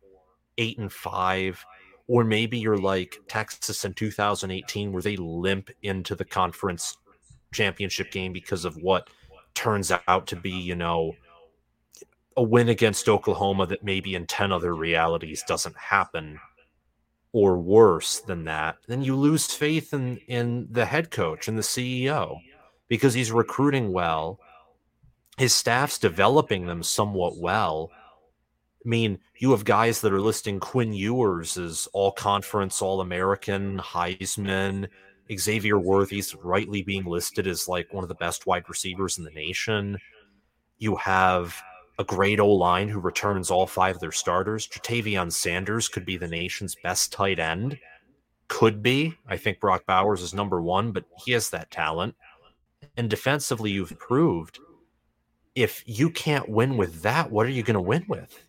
8 and 5, or maybe you're like Texas in 2018 where they limp into the conference championship game because of what turns out to be, you know, a win against Oklahoma that maybe in 10 other realities doesn't happen or worse than that, then you lose faith in in the head coach and the CEO because he's recruiting well. His staff's developing them somewhat well. I mean, you have guys that are listing Quinn Ewers as all conference, all American, Heisman. Xavier Worthy's rightly being listed as like one of the best wide receivers in the nation. You have a great O line who returns all five of their starters. Jatavion Sanders could be the nation's best tight end. Could be. I think Brock Bowers is number one, but he has that talent. And defensively, you've proved if you can't win with that, what are you going to win with?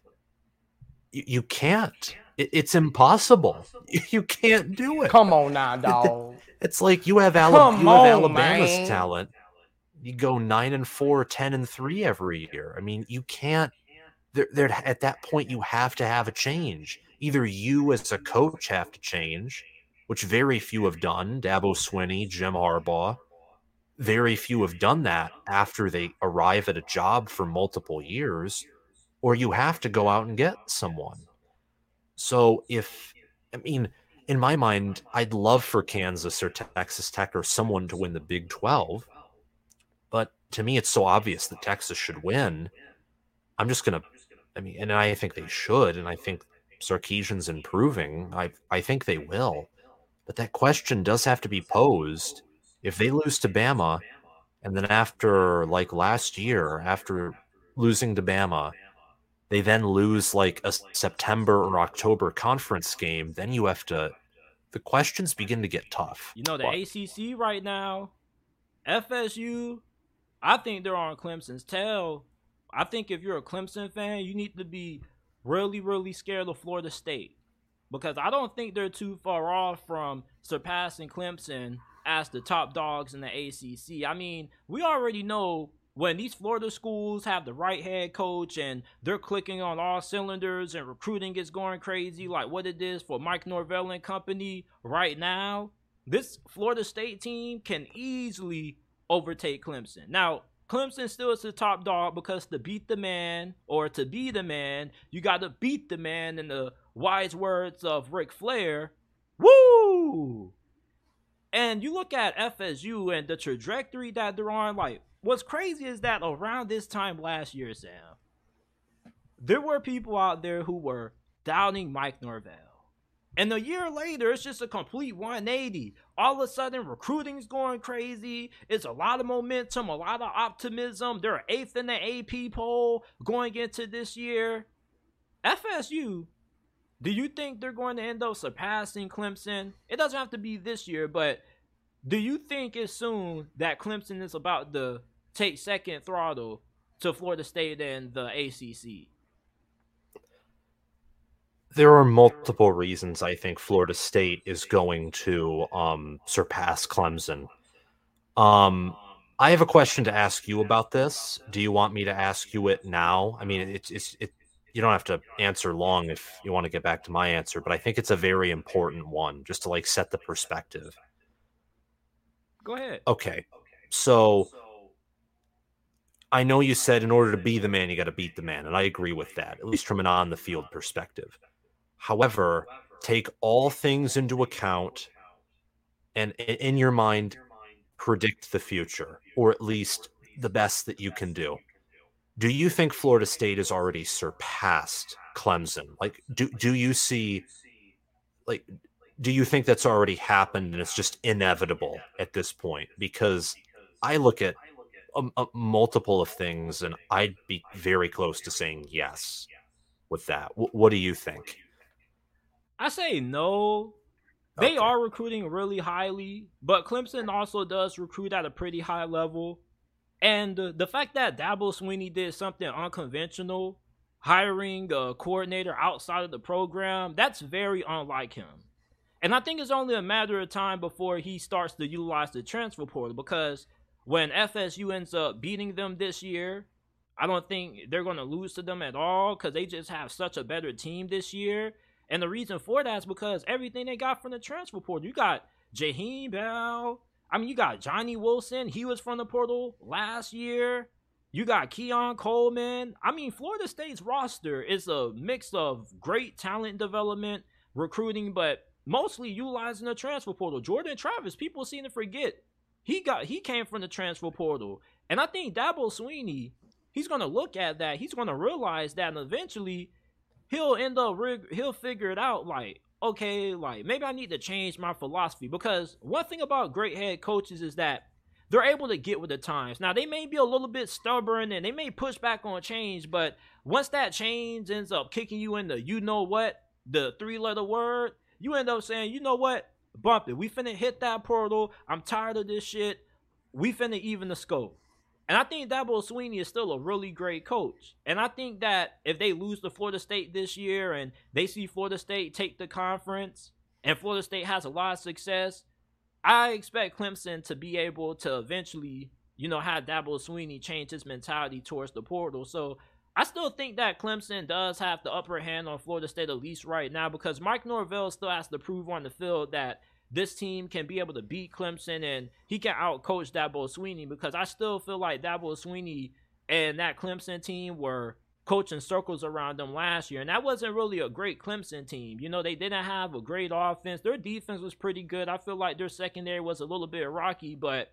You, you can't. It, it's impossible. You can't do it. Come on now, dog. It's like you have, Ala- you have Alabama's man. talent. You go nine and four, 10 and three every year. I mean, you can't. There, there, at that point, you have to have a change. Either you as a coach have to change, which very few have done. Dabo Swinney, Jim Harbaugh, very few have done that after they arrive at a job for multiple years, or you have to go out and get someone. So if I mean, in my mind, I'd love for Kansas or Texas Tech or someone to win the Big 12. But to me, it's so obvious that Texas should win. I'm just going to, I mean, and I think they should. And I think Sarkisian's improving. I, I think they will. But that question does have to be posed. If they lose to Bama, and then after, like last year, after losing to Bama, they then lose like a September or October conference game, then you have to. The questions begin to get tough. You know, the But- ACC right now, FSU, I think they're on Clemson's tail. I think if you're a Clemson fan, you need to be really, really scared of Florida State because I don't think they're too far off from surpassing Clemson as the top dogs in the ACC. I mean, we already know when these Florida schools have the right head coach and they're clicking on all cylinders and recruiting is going crazy, like what it is for Mike Norvell and company right now, this Florida State team can easily overtake Clemson. Now, Clemson still is the top dog because to beat the man or to be the man, you got to beat the man in the wise words of Ric Flair. Woo! And you look at FSU and the trajectory that they're on, like, what's crazy is that around this time last year, Sam, there were people out there who were doubting Mike Norvell. And a year later, it's just a complete 180. All of a sudden, recruiting's going crazy. It's a lot of momentum, a lot of optimism. They're eighth in the AP poll going into this year. FSU, do you think they're going to end up surpassing Clemson? It doesn't have to be this year, but do you think it's soon that Clemson is about to take second throttle to Florida State and the ACC? there are multiple reasons I think Florida State is going to um, surpass Clemson. Um, I have a question to ask you about this. Do you want me to ask you it now? I mean, it's it's it. You don't have to answer long if you want to get back to my answer, but I think it's a very important one, just to like set the perspective. Go ahead. Okay, so I know you said in order to be the man, you got to beat the man, and I agree with that, at least from an on the field perspective. However, take all things into account and in your mind predict the future or at least the best that you can do. Do you think Florida State has already surpassed Clemson? Like do do you see like do you think that's already happened and it's just inevitable at this point? Because I look at a, a multiple of things and I'd be very close to saying yes with that. W- what do you think? I say no. They okay. are recruiting really highly, but Clemson also does recruit at a pretty high level. And uh, the fact that Dabo Swinney did something unconventional, hiring a coordinator outside of the program, that's very unlike him. And I think it's only a matter of time before he starts to utilize the transfer portal because when FSU ends up beating them this year, I don't think they're going to lose to them at all because they just have such a better team this year. And the reason for that is because everything they got from the transfer portal. You got Jaheim Bell. I mean, you got Johnny Wilson. He was from the portal last year. You got Keon Coleman. I mean, Florida State's roster is a mix of great talent development, recruiting, but mostly utilizing the transfer portal. Jordan Travis, people seem to forget. He got he came from the transfer portal. And I think Dabo Swinney, he's gonna look at that. He's gonna realize that and eventually he'll end up rig- he'll figure it out like okay like maybe i need to change my philosophy because one thing about great head coaches is that they're able to get with the times now they may be a little bit stubborn and they may push back on change but once that change ends up kicking you in the you know what the three letter word you end up saying you know what bump it we finna hit that portal i'm tired of this shit we finna even the scope and I think Dabo Swinney is still a really great coach. And I think that if they lose to Florida State this year and they see Florida State take the conference and Florida State has a lot of success, I expect Clemson to be able to eventually, you know, have Dabo Swinney change his mentality towards the portal. So I still think that Clemson does have the upper hand on Florida State at least right now because Mike Norvell still has to prove on the field that this team can be able to beat Clemson and he can outcoach Dabo Swinney because I still feel like Dabo Swinney and that Clemson team were coaching circles around them last year. And that wasn't really a great Clemson team. You know, they didn't have a great offense. Their defense was pretty good. I feel like their secondary was a little bit rocky, but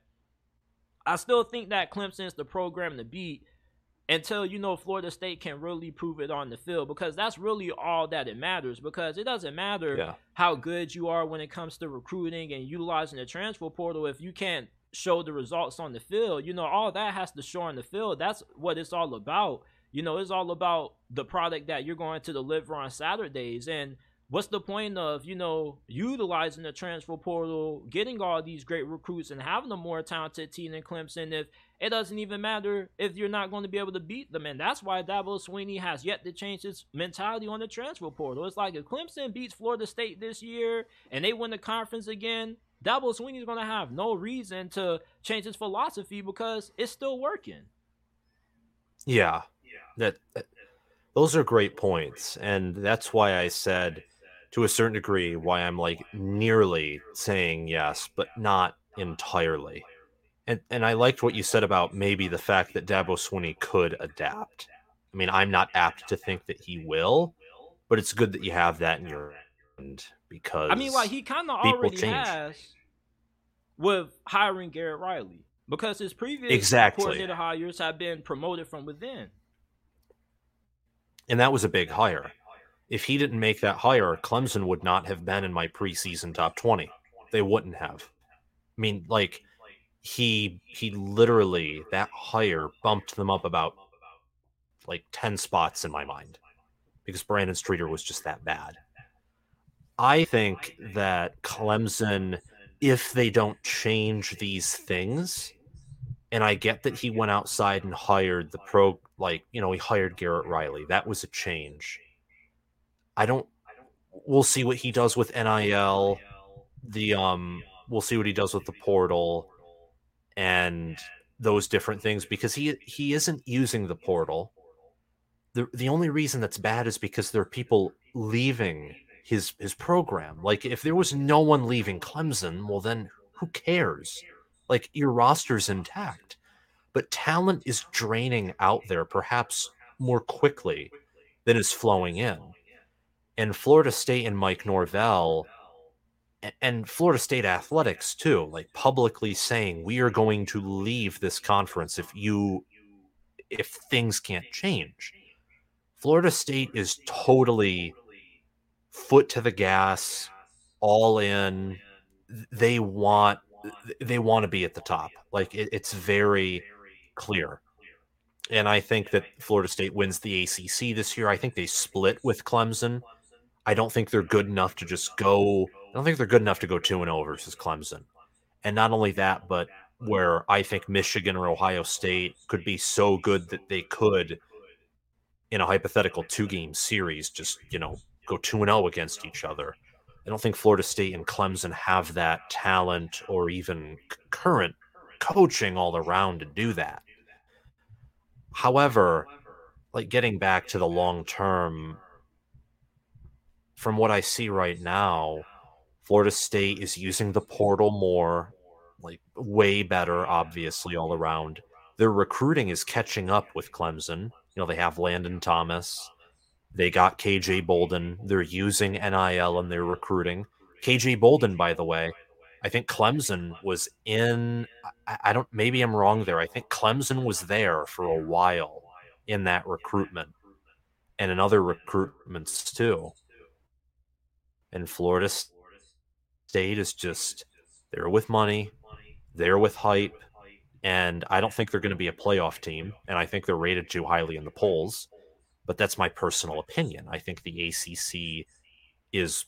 I still think that Clemson is the program to beat until you know Florida State can really prove it on the field because that's really all that it matters because it doesn't matter yeah. how good you are when it comes to recruiting and utilizing the transfer portal if you can't show the results on the field you know all that has to show on the field that's what it's all about you know it's all about the product that you're going to deliver on Saturdays and what's the point of you know utilizing the transfer portal, getting all these great recruits, and having a more talented team than Clemson if it doesn't even matter if you're not going to be able to beat them? And that's why Dabo Swinney has yet to change his mentality on the transfer portal. It's like if Clemson beats Florida State this year and they win the conference again, Dabo Swinney is going to have no reason to change his philosophy because it's still working. Yeah, that, that those are great points, and that's why I said to a certain degree why I'm like nearly saying yes, but not entirely. And and I liked what you said about maybe the fact that Dabo Swinney could adapt. I mean, I'm not apt to think that he will, but it's good that you have that in your end because I mean, like he kind of already change. has with hiring Garrett Riley because his previous exactly. coordinator hires have been promoted from within. And that was a big hire if he didn't make that hire, Clemson would not have been in my preseason top 20. They wouldn't have. I mean, like he he literally that hire bumped them up about like 10 spots in my mind because Brandon Streeter was just that bad. I think that Clemson if they don't change these things and I get that he went outside and hired the pro like, you know, he hired Garrett Riley. That was a change I don't. We'll see what he does with NIL. The um, we'll see what he does with the portal, and those different things because he he isn't using the portal. The the only reason that's bad is because there are people leaving his his program. Like if there was no one leaving Clemson, well then who cares? Like your roster's intact. But talent is draining out there perhaps more quickly than is flowing in and Florida State and Mike Norvell and Florida State athletics too, like publicly saying we are going to leave this conference if you if things can't change. Florida State is totally foot to the gas, all in. They want they want to be at the top. Like it, it's very clear. And I think that Florida State wins the ACC this year. I think they split with Clemson I don't think they're good enough to just go. I don't think they're good enough to go two and zero versus Clemson. And not only that, but where I think Michigan or Ohio State could be so good that they could, in a hypothetical two game series, just you know go two and zero against each other. I don't think Florida State and Clemson have that talent or even current coaching all around to do that. However, like getting back to the long term from what I see right now, Florida State is using the portal more, like way better, obviously, all around. Their recruiting is catching up with Clemson. You know, they have Landon Thomas, they got KJ Bolden, they're using NIL in their recruiting. KJ Bolden, by the way, I think Clemson was in, I, don't, maybe I'm wrong there. I think Clemson was there for a while in that recruitment and in other recruitments too and Florida State is just they're with money, they're with hype, and I don't think they're going to be a playoff team. And I think they're rated too highly in the polls. But that's my personal opinion. I think the ACC is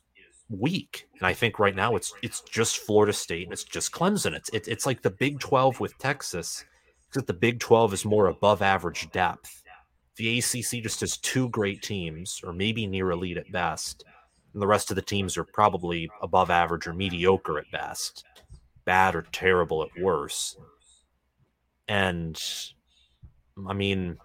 weak, and I think right now it's it's just Florida State and it's just Clemson. It's it's, it's like the Big Twelve with Texas, except the Big Twelve is more above average depth. The ACC just has two great teams, or maybe near elite at best and the rest of the teams are probably above average or mediocre at best, bad or terrible at worst. And I mean,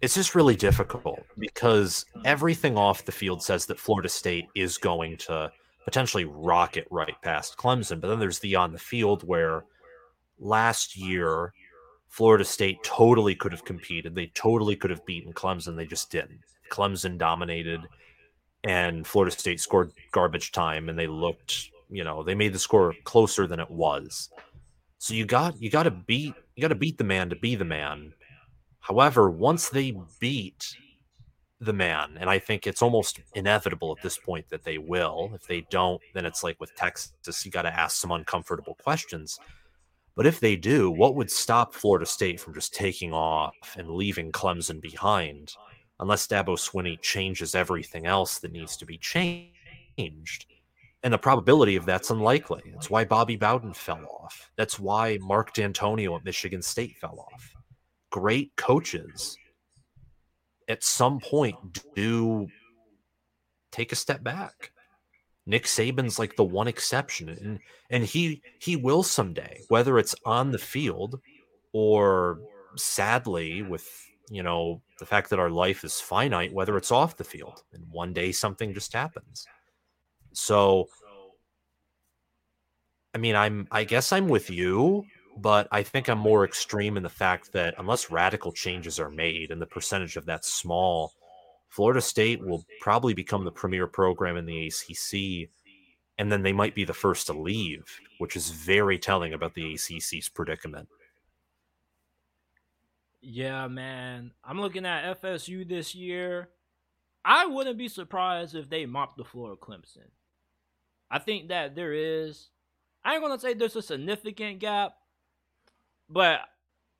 it's just really difficult because everything off the field says that Florida State is going to potentially rocket right past Clemson. But then there's the on the field where last year, Florida State totally could have competed. They totally could have beaten Clemson. They just didn't. Clemson dominated and Florida State scored garbage time and they looked, you know, they made the score closer than it was. So you got you got to beat you got to beat the man to be the man. However, once they beat the man, and I think it's almost inevitable at this point that they will. If they don't, then it's like with Texas, you got to ask some uncomfortable questions. But if they do, what would stop Florida State from just taking off and leaving Clemson behind? Unless Dabo Swinney changes everything else that needs to be changed. And the probability of that's unlikely. That's why Bobby Bowden fell off. That's why Mark Dantonio at Michigan State fell off. Great coaches at some point do take a step back. Nick Saban's like the one exception and and he he will someday whether it's on the field or sadly with you know the fact that our life is finite whether it's off the field and one day something just happens. So I mean I'm I guess I'm with you but I think I'm more extreme in the fact that unless radical changes are made and the percentage of that small Florida State will probably become the premier program in the ACC, and then they might be the first to leave, which is very telling about the ACC's predicament. Yeah, man. I'm looking at FSU this year. I wouldn't be surprised if they mop the floor of Clemson. I think that there is. I ain't gonna say there's a significant gap, but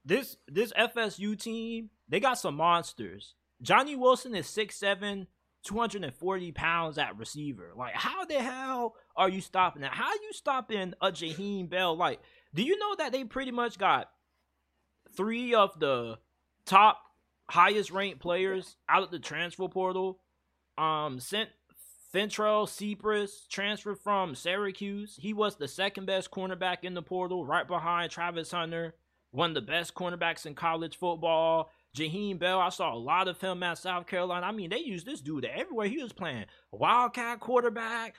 this this FSU team, they got some monsters. Johnny Wilson is 6'7, 240 pounds at receiver. Like, how the hell are you stopping that? How are you stopping a Jaheim Bell? Like, do you know that they pretty much got three of the top highest ranked players out of the transfer portal? Um, sent Fentrell Cypress transferred from Syracuse. He was the second best cornerback in the portal, right behind Travis Hunter, one of the best cornerbacks in college football. Jaheim Bell, I saw a lot of him at South Carolina. I mean, they used this dude everywhere he was playing. Wildcat quarterback,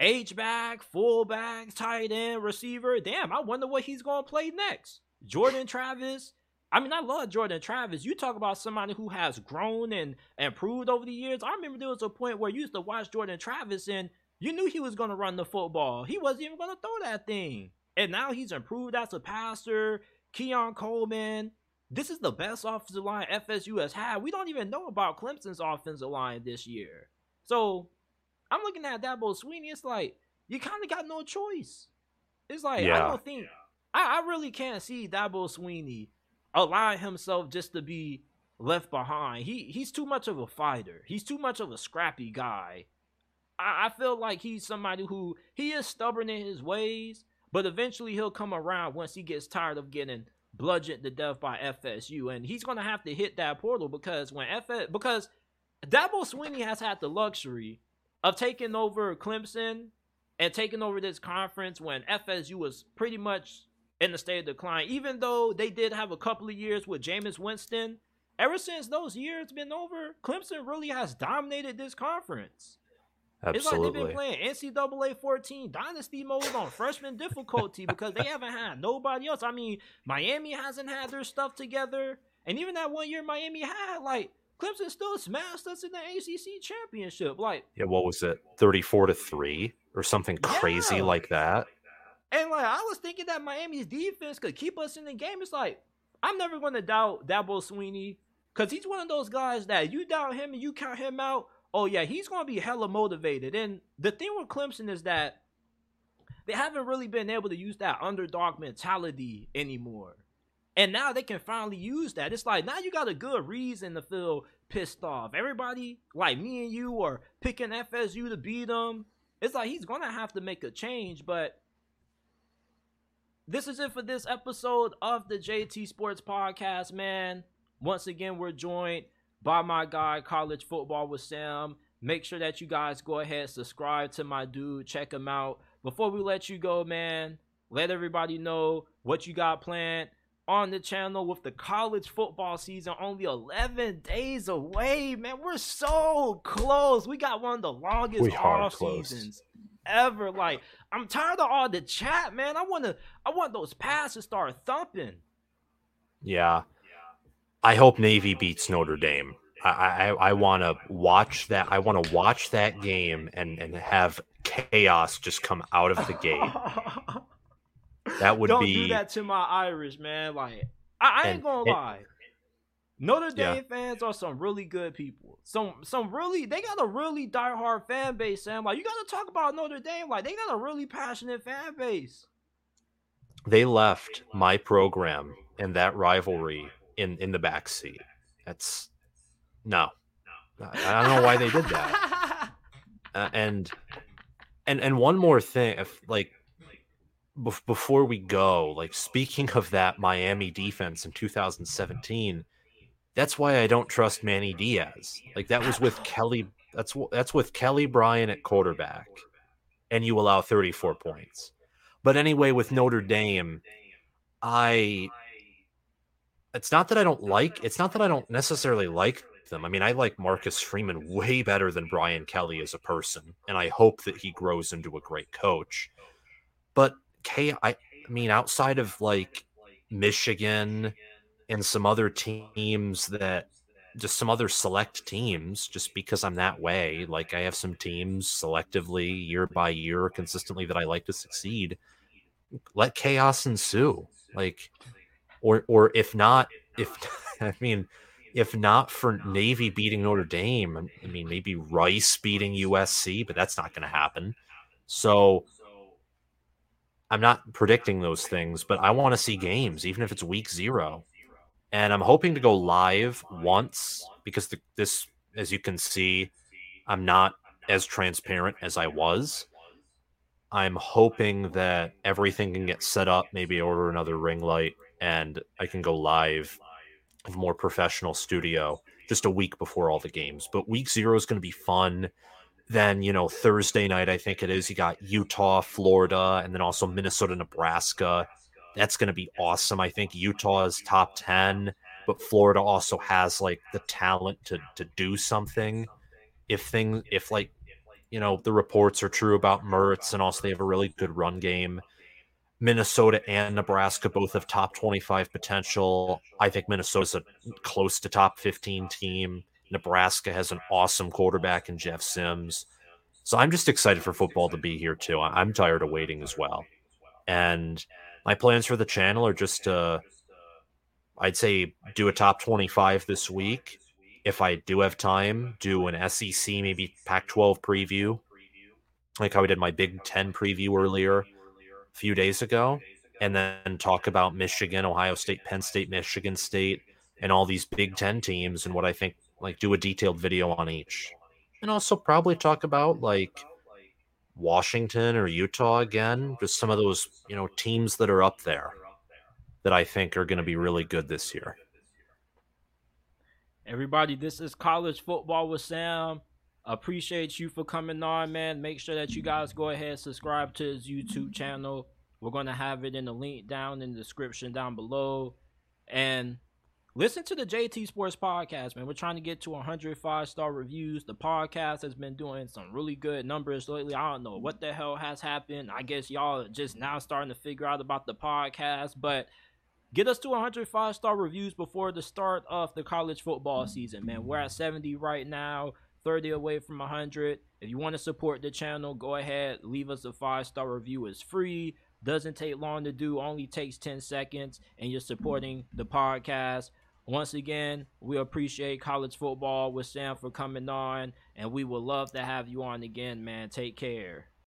H back, fullback, tight end, receiver. Damn, I wonder what he's gonna play next. Jordan Travis. I mean, I love Jordan Travis. You talk about somebody who has grown and improved over the years. I remember there was a point where you used to watch Jordan Travis and you knew he was gonna run the football. He wasn't even gonna throw that thing. And now he's improved as a passer. Keon Coleman, this is the best offensive line FSU has had. We don't even know about Clemson's offensive line this year. So I'm looking at Dabo Swinney. It's like you kind of got no choice. It's like yeah. I don't think I, I really can't see Dabo Swinney allow himself just to be left behind. He he's too much of a fighter. He's too much of a scrappy guy. I, I feel like he's somebody who he is stubborn in his ways, but eventually he'll come around once he gets tired of getting bludgeoned to death by FSU, and he's gonna have to hit that portal because when FS because Dabo Swinney has had the luxury of taking over Clemson and taking over this conference when FSU was pretty much in the state of decline. Even though they did have a couple of years with Jameis Winston, ever since those years been over, Clemson really has dominated this conference. Absolutely. It's like they've been playing NCAA 14 dynasty mode on freshman difficulty because they haven't had nobody else. I mean, Miami hasn't had their stuff together, and even that one year Miami had like Clemson still smashed us in the ACC championship. Like, yeah, what was it, 34 to three or something crazy yeah. like that? And like, I was thinking that Miami's defense could keep us in the game. It's like I'm never going to doubt Dabo Swinney because he's one of those guys that you doubt him and you count him out oh yeah, he's going to be hella motivated. And the thing with Clemson is that they haven't really been able to use that underdog mentality anymore. And now they can finally use that. It's like now you got a good reason to feel pissed off. Everybody, like me and you, are picking FSU to beat them. It's like he's gonna have to make a change, but this is it for this episode of the JT Sports Podcast, man. Once again, we're joined by my guy, College Football with Sam. Make sure that you guys go ahead, subscribe to my dude, check him out. Before we let you go, man, let everybody know what you got planned on the channel with the college football season only 11 days away, man. We're so close. We got one of the longest we off seasons ever. Like, I'm tired of all the chat, man. I want to I want those passes to start thumping. Yeah. I hope Navy beats Notre Dame. I I, I want to watch that. I want to watch that game and and have chaos just come out of the gate. that would Don't be. do that to my Irish man. Like I, I ain't gonna lie. Notre Dame yeah. fans are some really good people. Some some really they got a really diehard fan base, Sam. Like you gotta talk about Notre Dame. Like they got a really passionate fan base. They left my program and that rivalry in in the back seat. That's no, I don't know why they did that. Uh, and and and one more thing, if like before we go, like speaking of that Miami defense in 2017, that's why I don't trust Manny Diaz. Like that was with Kelly. That's that's with Kelly Bryant at quarterback, and you allow 34 points. But anyway, with Notre Dame, I. It's not that I don't like. It's not that I don't necessarily like them. I mean, I like Marcus Freeman way better than Brian Kelly as a person, and I hope that he grows into a great coach. But K, I, I mean, outside of like Michigan and some other teams that just some other select teams, just because I'm that way. Like I have some teams selectively year by year consistently that I like to succeed. Let chaos ensue. Like, or or if not, if I mean, if not for Navy beating Notre Dame, I mean maybe Rice beating USC, but that's not going to happen. So I'm not predicting those things, but I want to see games, even if it's week zero. And I'm hoping to go live once because the, this, as you can see, I'm not as transparent as I was. I'm hoping that everything can get set up, maybe order another ring light, and I can go live of more professional studio just a week before all the games. But week zero is going to be fun. Then, you know, Thursday night, I think it is, you got Utah, Florida, and then also Minnesota, Nebraska. That's going to be awesome. I think Utah is top 10, but Florida also has like the talent to, to do something. If things, if like, you know, the reports are true about Mertz and also they have a really good run game. Minnesota and Nebraska both have top 25 potential. I think Minnesota's a close to top 15 team. Nebraska has an awesome quarterback in Jeff Sims. So I'm just excited for football to be here too. I'm tired of waiting as well. And my plans for the channel are just to, I'd say, do a top 25 this week. If I do have time, do an SEC, maybe Pac 12 preview, like how I did my Big 10 preview earlier a few days ago. And then talk about Michigan, Ohio State, Penn State, Michigan State, and all these Big Ten teams and what I think like do a detailed video on each and also probably talk about like Washington or Utah again, just some of those, you know, teams that are up there that I think are going to be really good this year. Everybody, this is college football with Sam. Appreciate you for coming on, man. Make sure that you guys go ahead subscribe to his YouTube channel. We're going to have it in the link down in the description down below. And listen to the JT Sports podcast, man. We're trying to get to 105 star reviews. The podcast has been doing some really good numbers lately. I don't know what the hell has happened. I guess y'all just now starting to figure out about the podcast, but get us to 105 star reviews before the start of the college football season, man. We're at 70 right now. 30 away from 100. If you want to support the channel, go ahead, leave us a five star review. It's free, doesn't take long to do, only takes 10 seconds, and you're supporting the podcast. Once again, we appreciate college football with Sam for coming on, and we would love to have you on again, man. Take care.